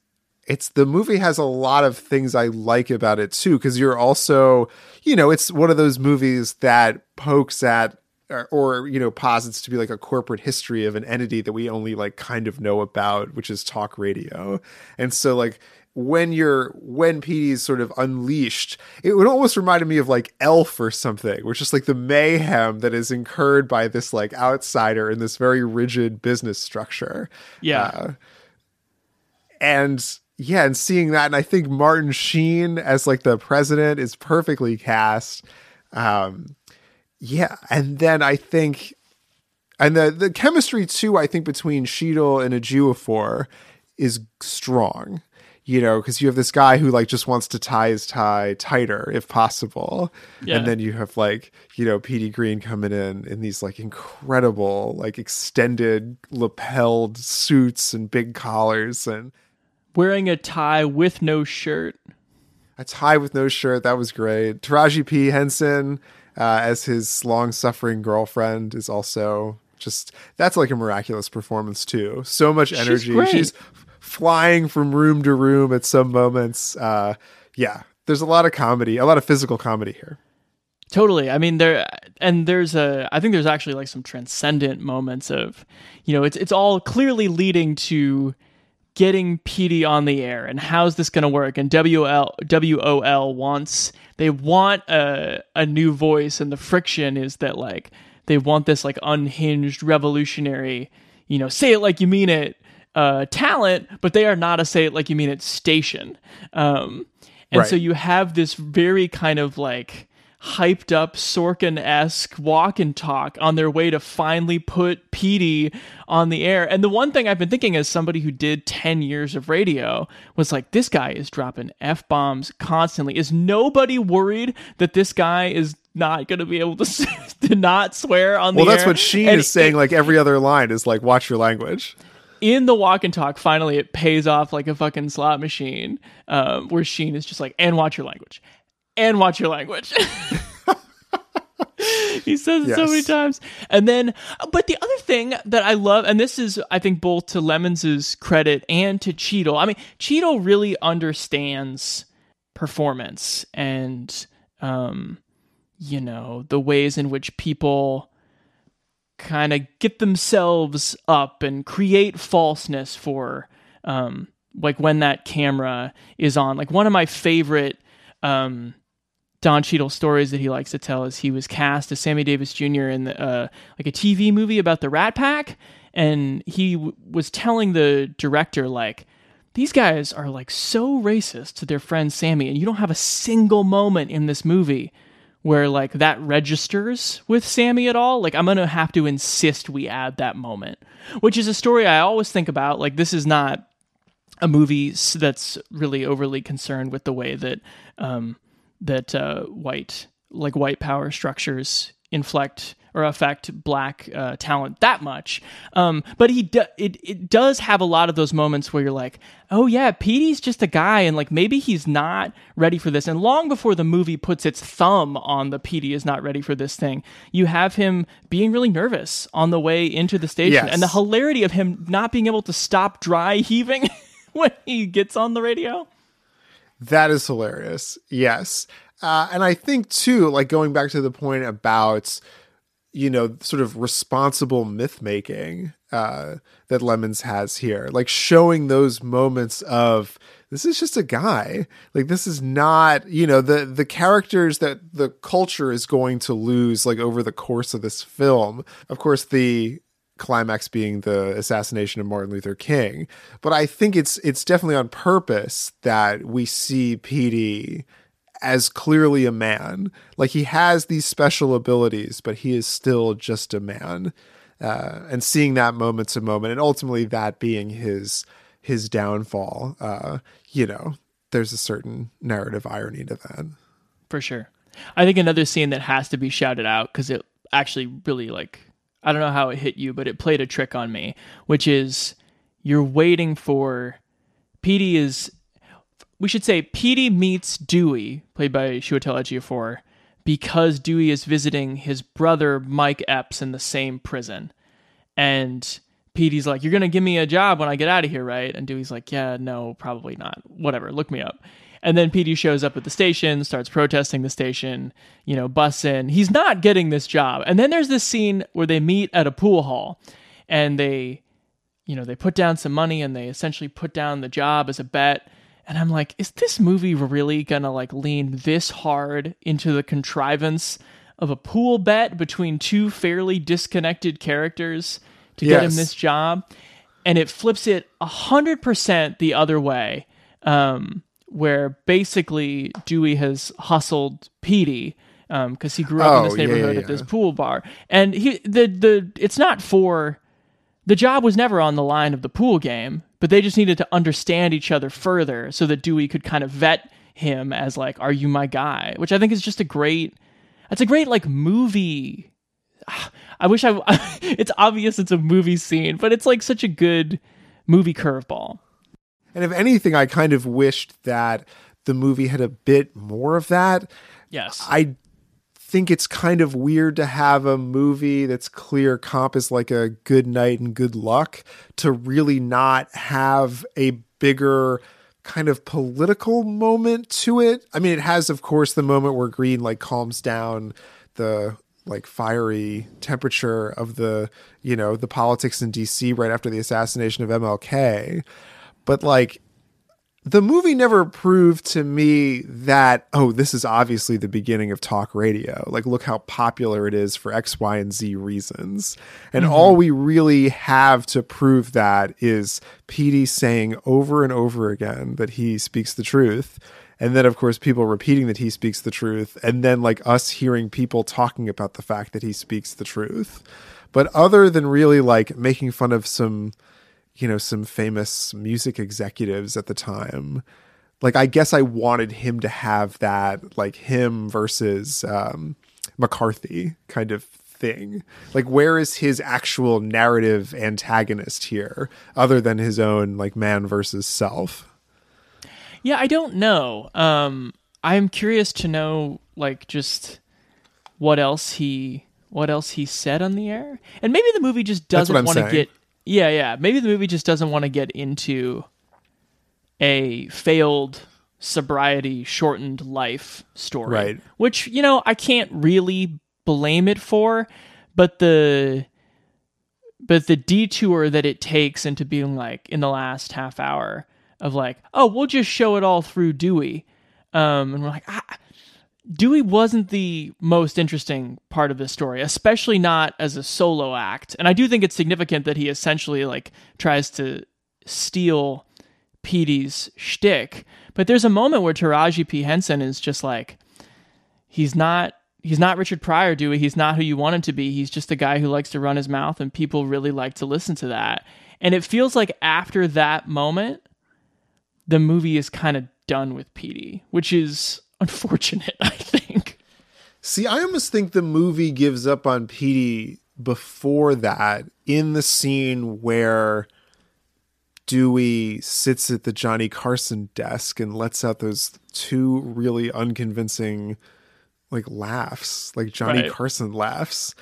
it's the movie has a lot of things I like about it too, because you're also, you know, it's one of those movies that pokes at or, or, you know posits to be like a corporate history of an entity that we only like kind of know about which is talk radio and so like when you're when Petey's sort of unleashed, it would almost remind me of like Elf or something, which is like the mayhem that is incurred by this like outsider in this very rigid business structure. Yeah. Uh, and yeah, and seeing that, and I think Martin Sheen as like the president is perfectly cast. Um, yeah, and then I think, and the the chemistry too, I think between Cheadle and Ejiofor is strong you know, because you have this guy who like just wants to tie his tie tighter if possible, Yeah. and then you have like you know Petey Greene coming in in these like incredible like extended lapelled suits and big collars and Wearing a tie with no shirt. a tie with no shirt that was great. Taraji P Henson uh, as his long suffering girlfriend is also just that's like a miraculous performance too. So much She's energy. great. She's flying from room to room at some moments. Uh, yeah, there's a lot of comedy, a lot of physical comedy here. Totally. I mean, there and there's a. I think there's actually like some transcendent moments of, you know, it's it's all clearly leading to getting Petey on the air and how's this going to work? And WL WOL wants they want a a new voice, and the friction is that like they want this like unhinged revolutionary, you know, say it like you mean it uh, talent, but they are not a say it like you mean it station. Um, and Right. so you have this very kind of like hyped up Sorkin esque walk and talk on their way to finally put Petey on the air. And the one thing I've been thinking as somebody who did 10 years of radio was like, this guy is dropping F bombs constantly. Is nobody worried that this guy is not going to be able to, to not swear on the air? Well, that's air? what Sheen And is saying. Like every other line is like, "Watch your language." In the walk and talk, finally it pays off like a fucking slot machine. Um, where Sheen is just like, and watch your language, and watch your language. he says it so many times, and then, but the other thing that I love, and this is, I think, both to Lemmons's credit and to Cheadle. I mean, Cheadle really understands performance and, um, you know, the ways in which people kind of get themselves up and create falseness for um like when that camera is on like one of my favorite um Don Cheadle stories that he likes to tell is he was cast as Sammy Davis Jr. in the, uh, like a TV movie about the Rat Pack, and he w- was telling the director like these guys are like so racist to their friend Sammy, and you don't have a single moment in this movie where like that registers with Sammy at all. Like I'm gonna have to insist we add that moment, which is a story I always think about. Like this is not a movie that's really overly concerned with the way that um, that uh, white like white power structures inflect or affect black uh, talent that much. Um, but he do- it it does have a lot of those moments where you're like, oh yeah, Petey's just a guy, and like maybe he's not ready for this. And long before the movie puts its thumb on the Petey is not ready for this thing, you have him being really nervous on the way into the station, Yes. and the hilarity of him not being able to stop dry heaving when he gets on the radio. That is hilarious. Yes. Uh, and I think, too, like going back to the point about, you know, sort of responsible myth making uh, that Lemmons has here, like showing those moments of this is just a guy. Like, this is not, you know, the, the characters that the culture is going to lose, like, over the course of this film. Of course, the climax being the assassination of Martin Luther King. But I think it's it's definitely on purpose that we see Petey as clearly a man. Like he has these special abilities, but he is still just a man. Uh, and seeing that moment to moment, and ultimately that being his his downfall. Uh, you know, there's a certain narrative irony to that. For sure. I think another scene that has to be shouted out because it actually really like I don't know how it hit you, but it played a trick on me, which is you're waiting for Petey is we should say Petey meets Dewey, played by Chiwetel Ejiofor, because Dewey is visiting his brother Mike Epps in the same prison. And Petey's like, You're gonna give me a job when I get out of here, right? And Dewey's like, Yeah, no, probably not. Whatever, look me up. And then Petey shows up at the station, starts protesting the station, you know, busts in. He's not getting this job. And then there's this scene where they meet at a pool hall and they, you know, they put down some money and they essentially put down the job as a bet. And I'm like, is this movie really gonna like lean this hard into the contrivance of a pool bet between two fairly disconnected characters to get him this job? And it flips it a hundred percent the other way. Um, where basically Dewey has hustled Petey because he grew up in Oh, this yeah, yeah, neighborhood yeah. at this pool bar, and he the the it's not for the job was never on the line of the pool game, but they just needed to understand each other further so that Dewey could kind of vet him as like, "Are you my guy?" Which I think is just a great. That's a great like movie. Ah, I wish I. It's obvious it's a movie scene, but it's like such a good movie curveball. And if anything, I kind of wished that the movie had a bit more of that. Yes. I think it's kind of weird to have a movie that's clear comp is like a good night and good luck to really not have a bigger kind of political moment to it. I mean, it has, of course, the moment where Greene like calms down the like fiery temperature of the you know the politics in DC right after the assassination of MLK but like the movie never proved to me that oh this is obviously the beginning of talk radio. Like look how popular it is for x y and z reasons. And mm-hmm. all we really have to prove that is Petey saying over and over again that he speaks the truth. And then of course people repeating that he speaks the truth. And then like us hearing people talking about the fact that he speaks the truth. But other than really like making fun of some you know some famous music executives at the time like i guess i wanted him to have that like him versus um mccarthy kind of thing like where is his actual narrative antagonist here other than his own like man versus self Yeah, I don't know. Um, I'm curious to know, like, just what else he what else he said on the air, and maybe the movie just doesn't want to get. Yeah, yeah. Maybe the movie just doesn't want to get into a failed sobriety shortened life story, Right. Which you know I can't really blame it for, but the but the detour that it takes into being like in the last half hour of like, oh, we'll just show it all through Dewey, um, and we're like, ah, Dewey wasn't the most interesting part of this story, especially not as a solo act. And I do think it's significant that he essentially like tries to steal Petey's shtick. But there's a moment where Taraji P. Henson is just like, he's not he's not Richard Pryor, Dewey. He's not who you want him to be. He's just a guy who likes to run his mouth, and people really like to listen to that. And it feels like after that moment, the movie is kind of done with Petey, which is unfortunate, I think. See, I almost think the movie gives up on Petey before that in the scene where Dewey sits at the Johnny Carson desk and lets out those two really unconvincing like laughs, like Johnny Right. Carson laughs.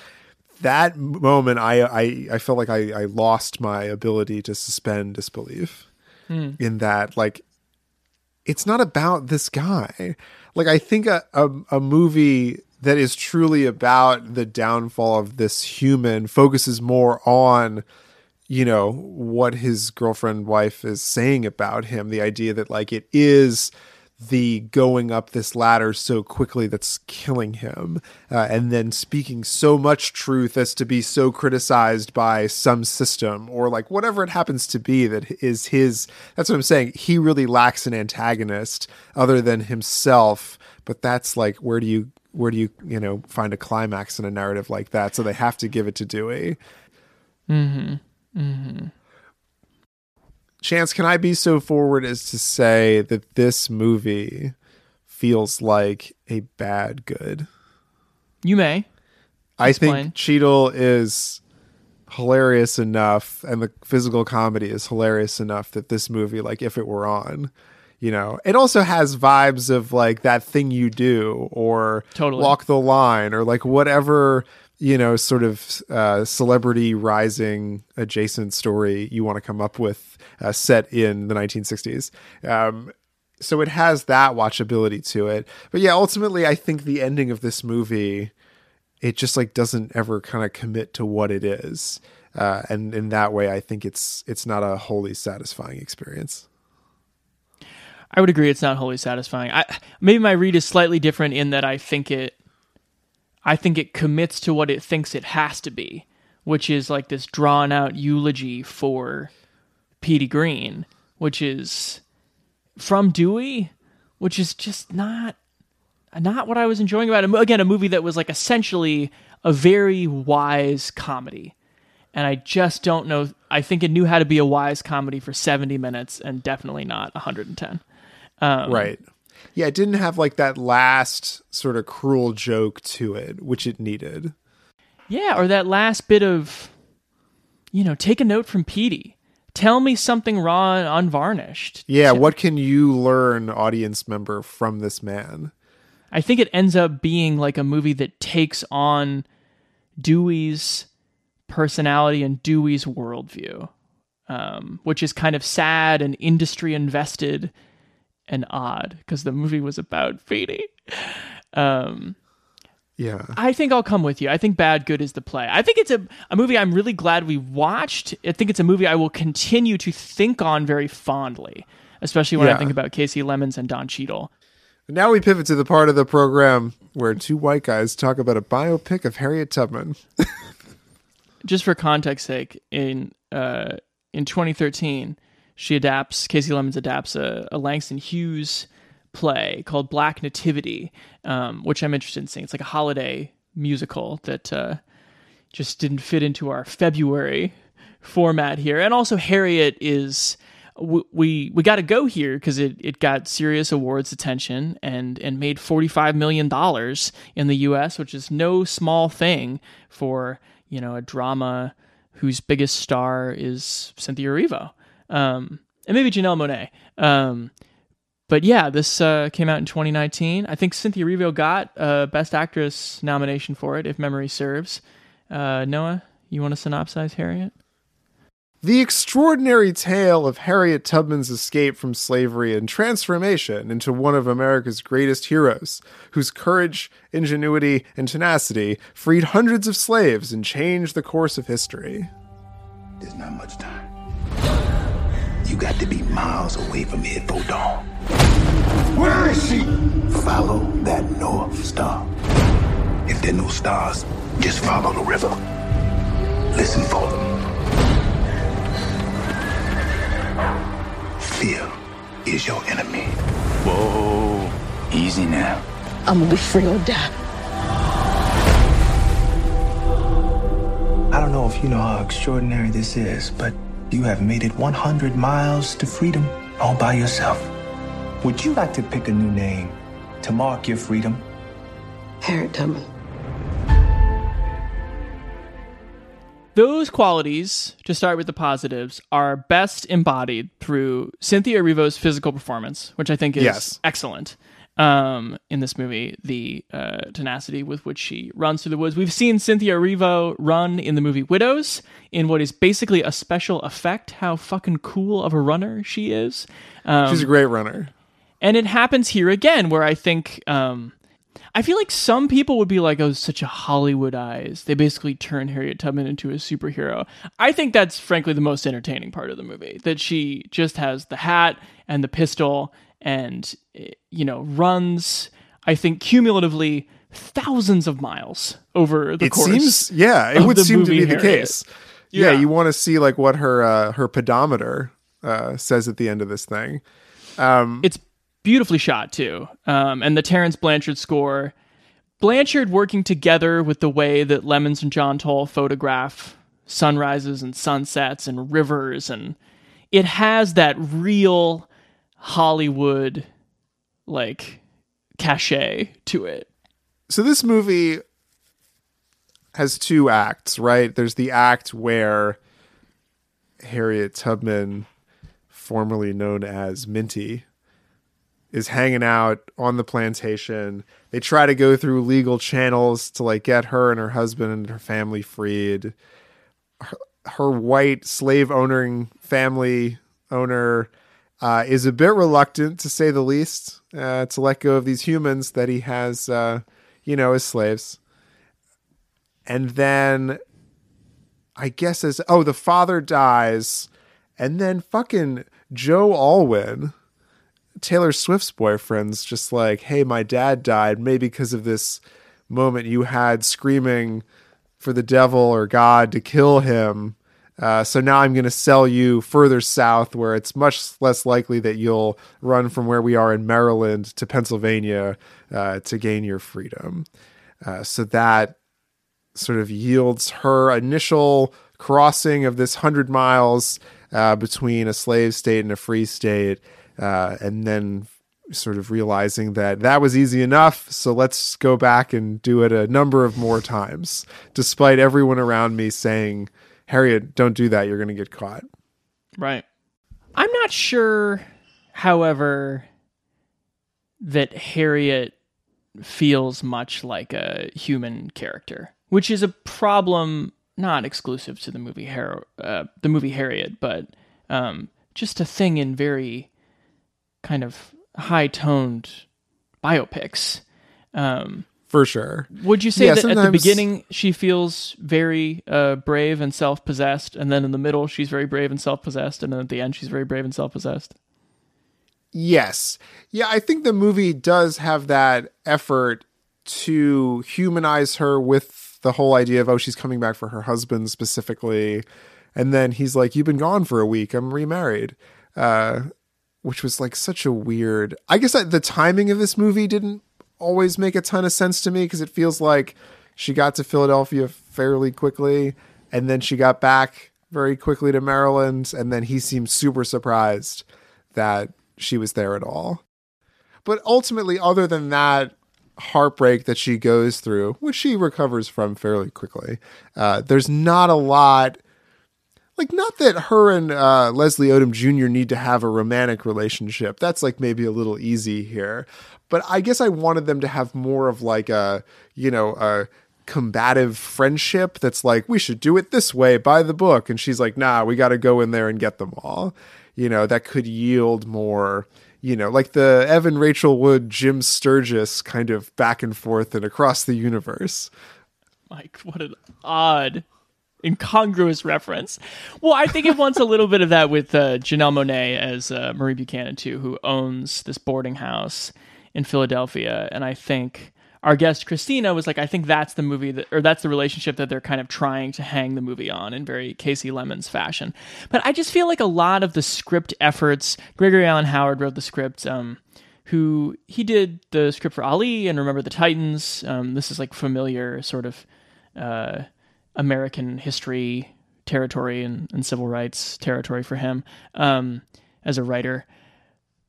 That moment, I I, I felt like I, I lost my ability to suspend disbelief Hmm. in that like it's not about this guy. Like I think a, a a movie that is truly about the downfall of this human focuses more on you know what his girlfriend wife is saying about him the idea that like it is the going up this ladder so quickly that's killing him uh, and then speaking so much truth as to be so criticized by some system or like whatever it happens to be that is his that's what i'm saying he really lacks an antagonist other than himself but that's like where do you where do you you know find a climax in a narrative like that so they have to give it to dewey Mm-hmm. Mm-hmm. Chance, can I be so forward as to say that this movie feels like a bad good? You may. I Explain. think Cheadle is hilarious enough and the physical comedy is hilarious enough that this movie, like if it were on, you know, it also has vibes of like that thing you do or Totally. walk the line or like whatever, you know, sort of uh, celebrity rising adjacent story you want to come up with uh, set in the 1960s. Um, so it has that watchability to it. But yeah, ultimately, I think the ending of this movie it just like doesn't ever kind of commit to what it is uh, and in that way i think it's it's not a wholly satisfying experience I would agree it's not wholly satisfying. I maybe my read is slightly different in that I think it I think it commits to what it thinks it has to be, which is like this drawn out eulogy for Petey Greene, which is from Dewey, which is just not not what I was enjoying about it. Again, a movie that was like essentially a very wise comedy. And I just don't know. I think it knew how to be a wise comedy for 70 minutes and definitely not 110. Um, right yeah it didn't have like that last sort of cruel joke to it which it needed Yeah, or that last bit of, you know, take a note from Petey. Tell me something raw and unvarnished. yeah what can you learn audience member from this man I think it ends up being like a movie that takes on Dewey's personality and Dewey's worldview, um, which is kind of sad and industry invested and odd because the movie was about Petey. Um, yeah I think I'll come with you. I think Bad Good is the play. I think it's a, a movie I'm really glad we watched. I think it's a movie I will continue to think on very fondly, especially when I think about Kasi Lemmons and Don Cheadle. now we pivot to the part of the program where two white guys talk about a biopic of harriet tubman Just for context sake, in uh, in 2013, she adapts Kasi Lemmons adapts a, a Langston Hughes play called Black Nativity, um, which I'm interested in seeing. It's like a holiday musical that uh, just didn't fit into our February format here. And also, Harriet is w- we we got to go here because it, it got serious awards attention and and made 45 million dollars in the U.S., which is no small thing for you know a drama whose biggest star is Cynthia Erivo, um, and maybe Janelle Monáe. Um, but yeah, this uh, came out in 2019. I think Cynthia Erivo got a Best Actress nomination for it, if memory serves. Uh, Noah, you want to synopsize Harriet? The extraordinary tale of Harriet Tubman's escape from slavery and transformation into one of America's greatest heroes, whose courage, ingenuity, and tenacity freed hundreds of slaves and changed the course of history. There's not much time. You got to be miles away from here before dawn. Where is she? Follow that North Star. If there are no stars, just follow the river. Listen for them. Fear is your enemy. Whoa. Easy now. I'm gonna be free or die. I don't know if you know how extraordinary this is, but you have made it 100 miles to freedom all by yourself. Would you like to pick a new name to mark your freedom? Harriet Tubman. Those qualities, to start with the positives, are best embodied through Cynthia Erivo's physical performance, which I think is Yes. excellent um, in this movie. The uh, tenacity with which she runs through the woods. We've seen Cynthia Erivo run in the movie Widows in what is basically a special effect. How fucking cool of a runner she is. Um, She's a great runner. and it happens here again, where I think um, I feel like some people would be like, "Oh, such a Hollywood eyes." They basically turn Harriet Tubman into a superhero. I think that's frankly the most entertaining part of the movie. That she just has the hat and the pistol, and eh, you know runs. I think cumulatively thousands of miles over the course. it course. seems yeah it would seem to be the case yeah, Yeah. you want to see like what her uh her pedometer uh says at the end of this thing um it's beautifully shot too um, and the terence blanchard score blanchard working together with the way that lemmons and john toll photograph sunrises and sunsets and rivers and it has that real hollywood like cachet to it so this movie has two acts right there's the act where harriet tubman formerly known as minty is hanging out on the plantation. They try to go through legal channels to like get her and her husband and her family freed. Her, her white slave owning family owner uh, is a bit reluctant, to say the least, uh, to let go of these humans that he has, uh, you know, as slaves. And then, I guess as oh, the father dies, and then fucking Joe Alwyn Taylor Swift's boyfriend's just like, hey, my dad died, maybe because of this moment you had screaming for the devil or God to kill him. Uh, so now I'm going to sell you further south where it's much less likely that you'll run from where we are in Maryland to Pennsylvania uh, to gain your freedom. Uh, so that sort of yields her initial crossing of this hundred miles uh, between a slave state and a free state uh, and then sort of realizing that that was easy enough. So let's go back and do it a number of more times, despite everyone around me saying, Harriet, don't do that. You're going to get caught. Right. I'm not sure, however, that Harriet feels much like a human character, which is a problem not exclusive to the movie Har- uh, the movie Harriet, but um, just a thing in very kind of high toned biopics. Um, For sure. would you say Yeah, that at the beginning she feels very uh, brave and self possessed, and then in the middle she's very brave and self possessed, and then at the end she's very brave and self possessed? Yes. Yeah, I think the movie does have that effort to humanize her with the whole idea of, oh, she's coming back for her husband specifically. And then he's like, You've been gone for a week. I'm remarried. Uh, which was like such a weird. I guess the timing of this movie didn't always make a ton of sense to me because it feels like she got to Philadelphia fairly quickly and then she got back very quickly to Maryland. And then he seemed super surprised that she was there at all. But ultimately, other than that heartbreak that she goes through, which she recovers from fairly quickly, uh, there's not a lot. Like, not that her and uh, Leslie Odom Jr. need to have a romantic relationship. That's like maybe a little easy here. But I guess I wanted them to have more of like a, you know, a combative friendship that's like, we should do it this way by the book. And she's like, nah, we got to go in there and get them all. You know, that could yield more, you know, like the Evan Rachel Wood, Jim Sturgess kind of back and forth and across the universe. Like, what an odd incongruous reference. Well, I think it wants a little bit of that with uh, Janelle Monáe as uh, Marie Buchanan too, who owns this boarding house in Philadelphia, and I think our guest Christina was like, I think that's the movie that, or that's the relationship that they're kind of trying to hang the movie on in very Kasi Lemmons fashion. But I just feel like a lot of the script efforts, Gregory Allen Howard wrote the script. Um, who he did the script for Ali and Remember the Titans. Um, this is like familiar sort of uh, American history territory and, and, civil rights territory for him um, as a writer.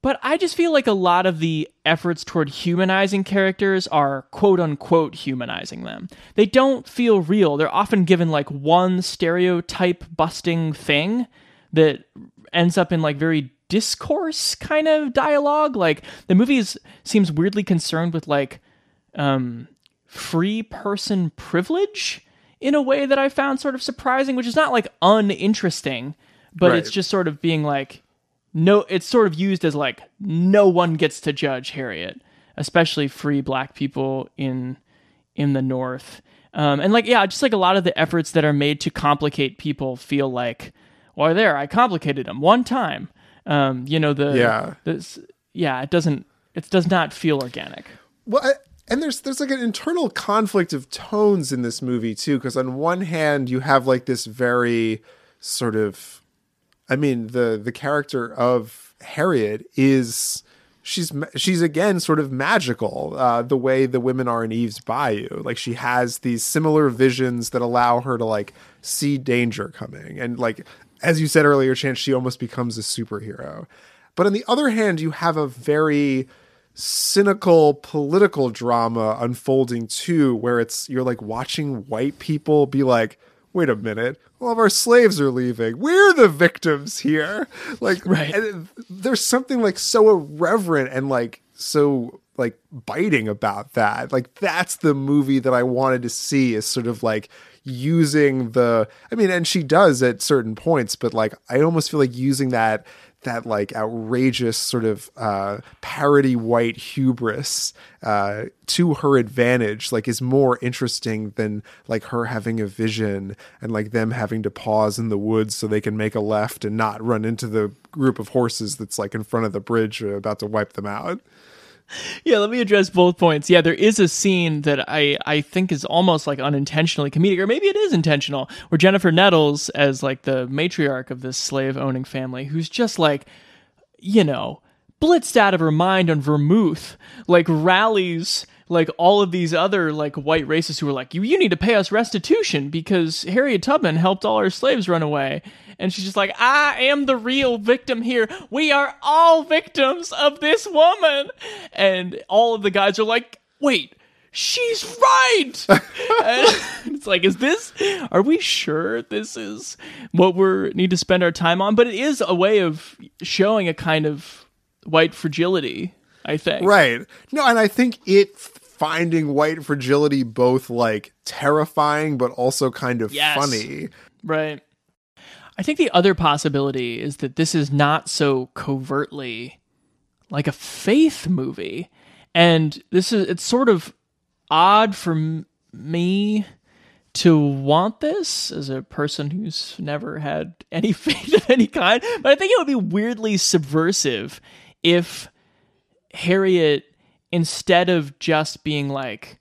But I just feel like a lot of the efforts toward humanizing characters are quote unquote humanizing them. They don't feel real. They're often given like one stereotype busting thing that ends up in like very discourse kind of dialogue. Like the movie is, seems weirdly concerned with like um, free person privilege in a way that I found sort of surprising, which is not like uninteresting, but right. it's just sort of being like no it's sort of used as like no one gets to judge Harriet, especially free black people in in the north. Um, and like yeah, just like a lot of the efforts that are made to complicate people feel like, well, there I complicated them one time. Um, you know the yeah this yeah it doesn't it does not feel organic. Well, I, and there's there's like an internal conflict of tones in this movie too, because on one hand you have like this very sort of I mean, the the character of Harriet is she's she's again sort of magical uh, the way the women are in Eve's Bayou. Like she has these similar visions that allow her to like see danger coming, and like as you said earlier, Chance, she almost becomes a superhero. But on the other hand, you have a very cynical political drama unfolding too, where it's you're like watching white people be like, wait a minute, all of our slaves are leaving. We're the victims here. Like, right. there's something like so irreverent and like so like biting about that. Like, that's the movie that I wanted to see is sort of like using the, I mean, and she does at certain points, but like, I almost feel like using that that like outrageous sort of uh, parody white hubris uh, to her advantage like is more interesting than like her having a vision and like them having to pause in the woods so they can make a left and not run into the group of horses that's like in front of the bridge about to wipe them out yeah, let me address both points. Yeah, there is a scene that I I think is almost like unintentionally comedic, or maybe it is intentional, where Jennifer Nettles as like the matriarch of this slave owning family, who's just like, you know, blitzed out of her mind on vermouth, like rallies like all of these other like white racists who were like, you you need to pay us restitution because Harriet Tubman helped all our slaves run away. And she's just like, I am the real victim here. We are all victims of this woman. And all of the guys are like, wait, she's right. it's like, is this, are we sure this is what we need to spend our time on? But it is a way of showing a kind of white fragility. I think. Right. No, and I think it finding white fragility both like terrifying but also kind of yes. funny. Right. I think the other possibility is that this is not so covertly like a faith movie. And this is it's sort of odd for m- me to want this as a person who's never had any faith of any kind, but I think it would be weirdly subversive if Harriet instead of just being like,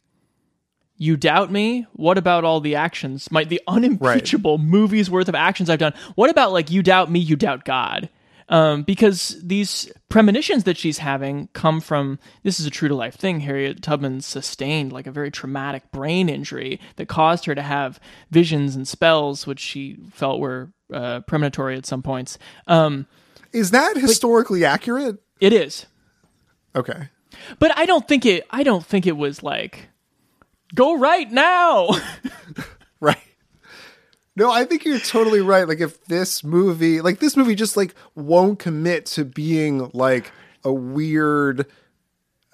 you doubt me? What about all the actions? My the unimpeachable right. movies worth of actions I've done. What about like you doubt me, you doubt God? Um, because these premonitions that she's having come from this is a true to life thing. Harriet Tubman sustained like a very traumatic brain injury that caused her to have visions and spells, which she felt were uh, premonitory at some points. Um, is that historically accurate? It is. Okay. But I don't think it. I don't think it was like, go right now. right. No, I think you're totally right. Like if this movie, like this movie, just like won't commit to being like a weird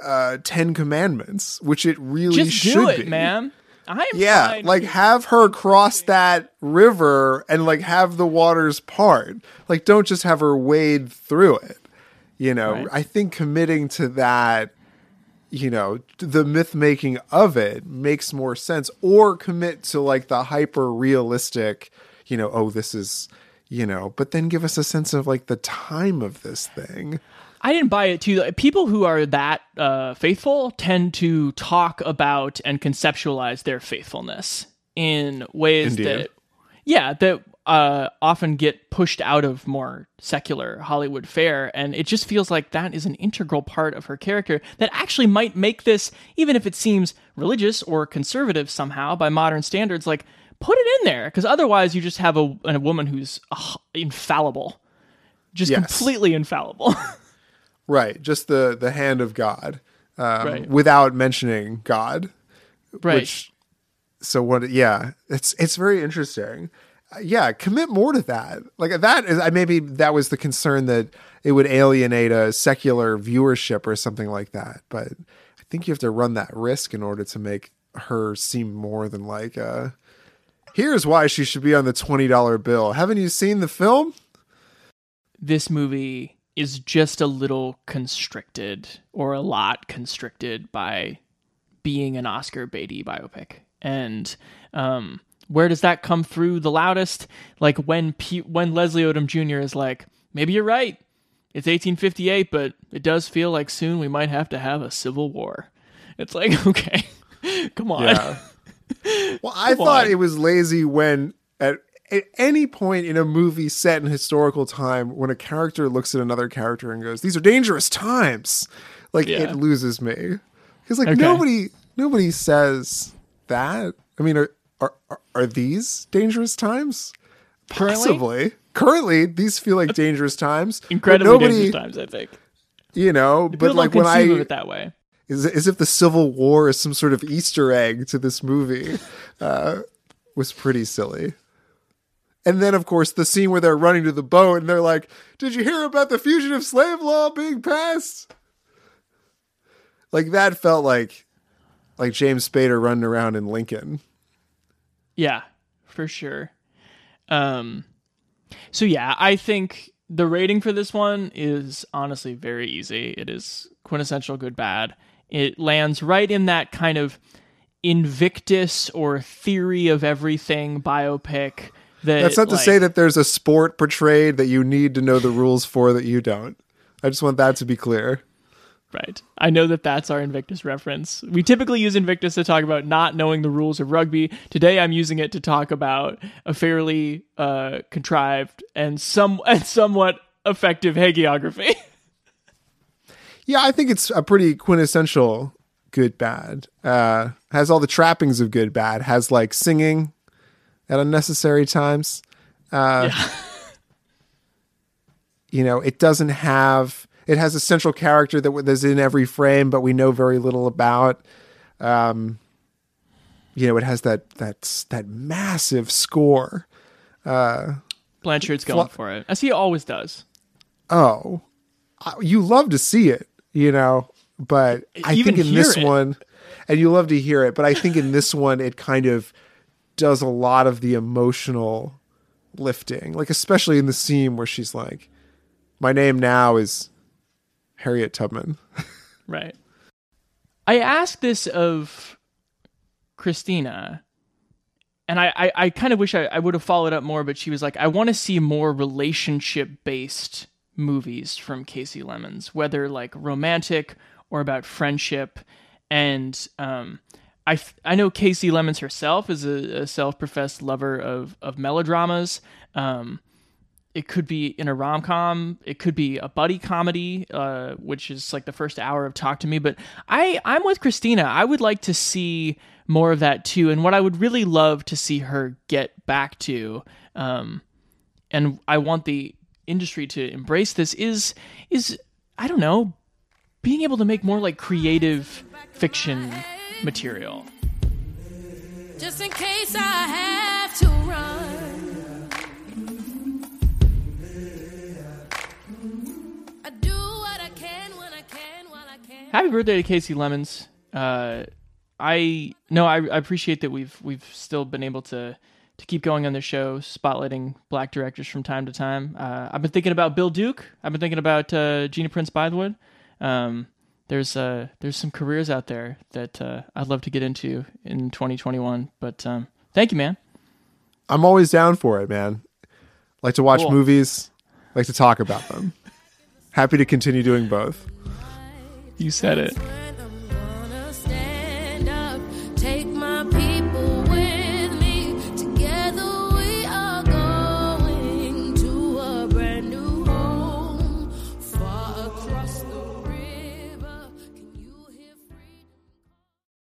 uh Ten Commandments, which it really just should do it, be. man. I'm yeah, like have her cross that river and like have the waters part. Like don't just have her wade through it. You know, right. I think committing to that you know the myth making of it makes more sense or commit to like the hyper realistic you know oh this is you know but then give us a sense of like the time of this thing I didn't buy it too. People who are that uh, faithful tend to talk about and conceptualize their faithfulness in ways Indeed. that, yeah, that uh, often get pushed out of more secular Hollywood fare. And it just feels like that is an integral part of her character that actually might make this, even if it seems religious or conservative somehow by modern standards, like put it in there. Because otherwise, you just have a, a woman who's uh, infallible, just Yes. completely infallible. right just the the hand of god um, Right. without mentioning god Right. which so what yeah it's it's very interesting yeah commit more to that. Like that is I maybe that was the concern that it would alienate a secular viewership or something like that but i think you have to run that risk in order to make her seem more than like uh here's why she should be on the $20 bill. Haven't you seen the film? This movie is just a little constricted or a lot constricted by being an Oscar Beatty biopic. And um, where does that come through the loudest? Like when P- when Leslie Odom Jr. is like, maybe you're right. It's 1858, but it does feel like soon we might have to have a civil war. It's like, okay, come on. Yeah. Well, I Come thought on. it was lazy when at, at any point in a movie set in historical time, when a character looks at another character and goes, "These are dangerous times," like Yeah. it loses me because like Okay. nobody nobody says that. I mean, are are are- are these dangerous times? Possibly. Currently, these feel like dangerous times. Incredibly nobody, dangerous times, I think. You know, but like when I it that way. is as if the Civil War is some sort of Easter egg to this movie, uh, was pretty silly. And then, of course, the scene where they're running to the boat and they're like, "Did you hear about the fugitive slave law being passed?" Like that felt like like James Spader running around in Lincoln. Yeah, for sure. Um so yeah, I think the rating for this one is honestly very easy. It is quintessential good bad. It lands right in that kind of Invictus or theory of everything biopic that That's not to like- say that there's a sport portrayed that you need to know the rules for that you don't. I just want that to be clear. Right. I know that that's our Invictus reference. We typically use Invictus to talk about not knowing the rules of rugby. Today I'm using it to talk about a fairly uh, contrived and some and somewhat effective hagiography. Yeah, I think it's a pretty quintessential good bad. Uh has all the trappings of good bad. Has like singing at unnecessary times. Uh You know, it doesn't have it has a central character that is in every frame but we know very little about. Um you know, it has that that's that massive score. Uh Blanchard's going Fla- for it, as he always does. oh, I- you love to see it, you know, but I Even think in this it. one, and you love to hear it, but I think in this one, it kind of does a lot of the emotional lifting, like especially in the scene where she's like, "My name now is Harriet Tubman." Right. I asked this of Christina, and I, I, I kind of wish I, I would have followed up more, but she was like, I want to see more relationship based movies from Kasi Lemmons, whether like romantic or about friendship. And um, I, I know Kasi Lemmons herself is a, a self professed lover of, of melodramas. Um, it could be in a rom com. It could be a buddy comedy, uh, which is like the first hour of Talk to Me. But I, I'm with Christina. I would like to see more of that too. And what I would really love to see her get back to, um, and I want the industry to embrace this is is I don't know, being able to make more like creative fiction material. Just in case I have to run. Happy birthday to Kasi Lemmons. Uh, I no, I, I appreciate that we've we've still been able to to keep going on the show, spotlighting black directors from time to time. Uh, I've been thinking about Bill Duke. I've been thinking about uh, Gina Prince Bythewood. Um, there's uh there's some careers out there that uh, I'd love to get into in 2021. But um, thank you, man. I'm always down for it, man. Like to watch Cool. movies, like to talk about them. Happy to continue doing both. You said it.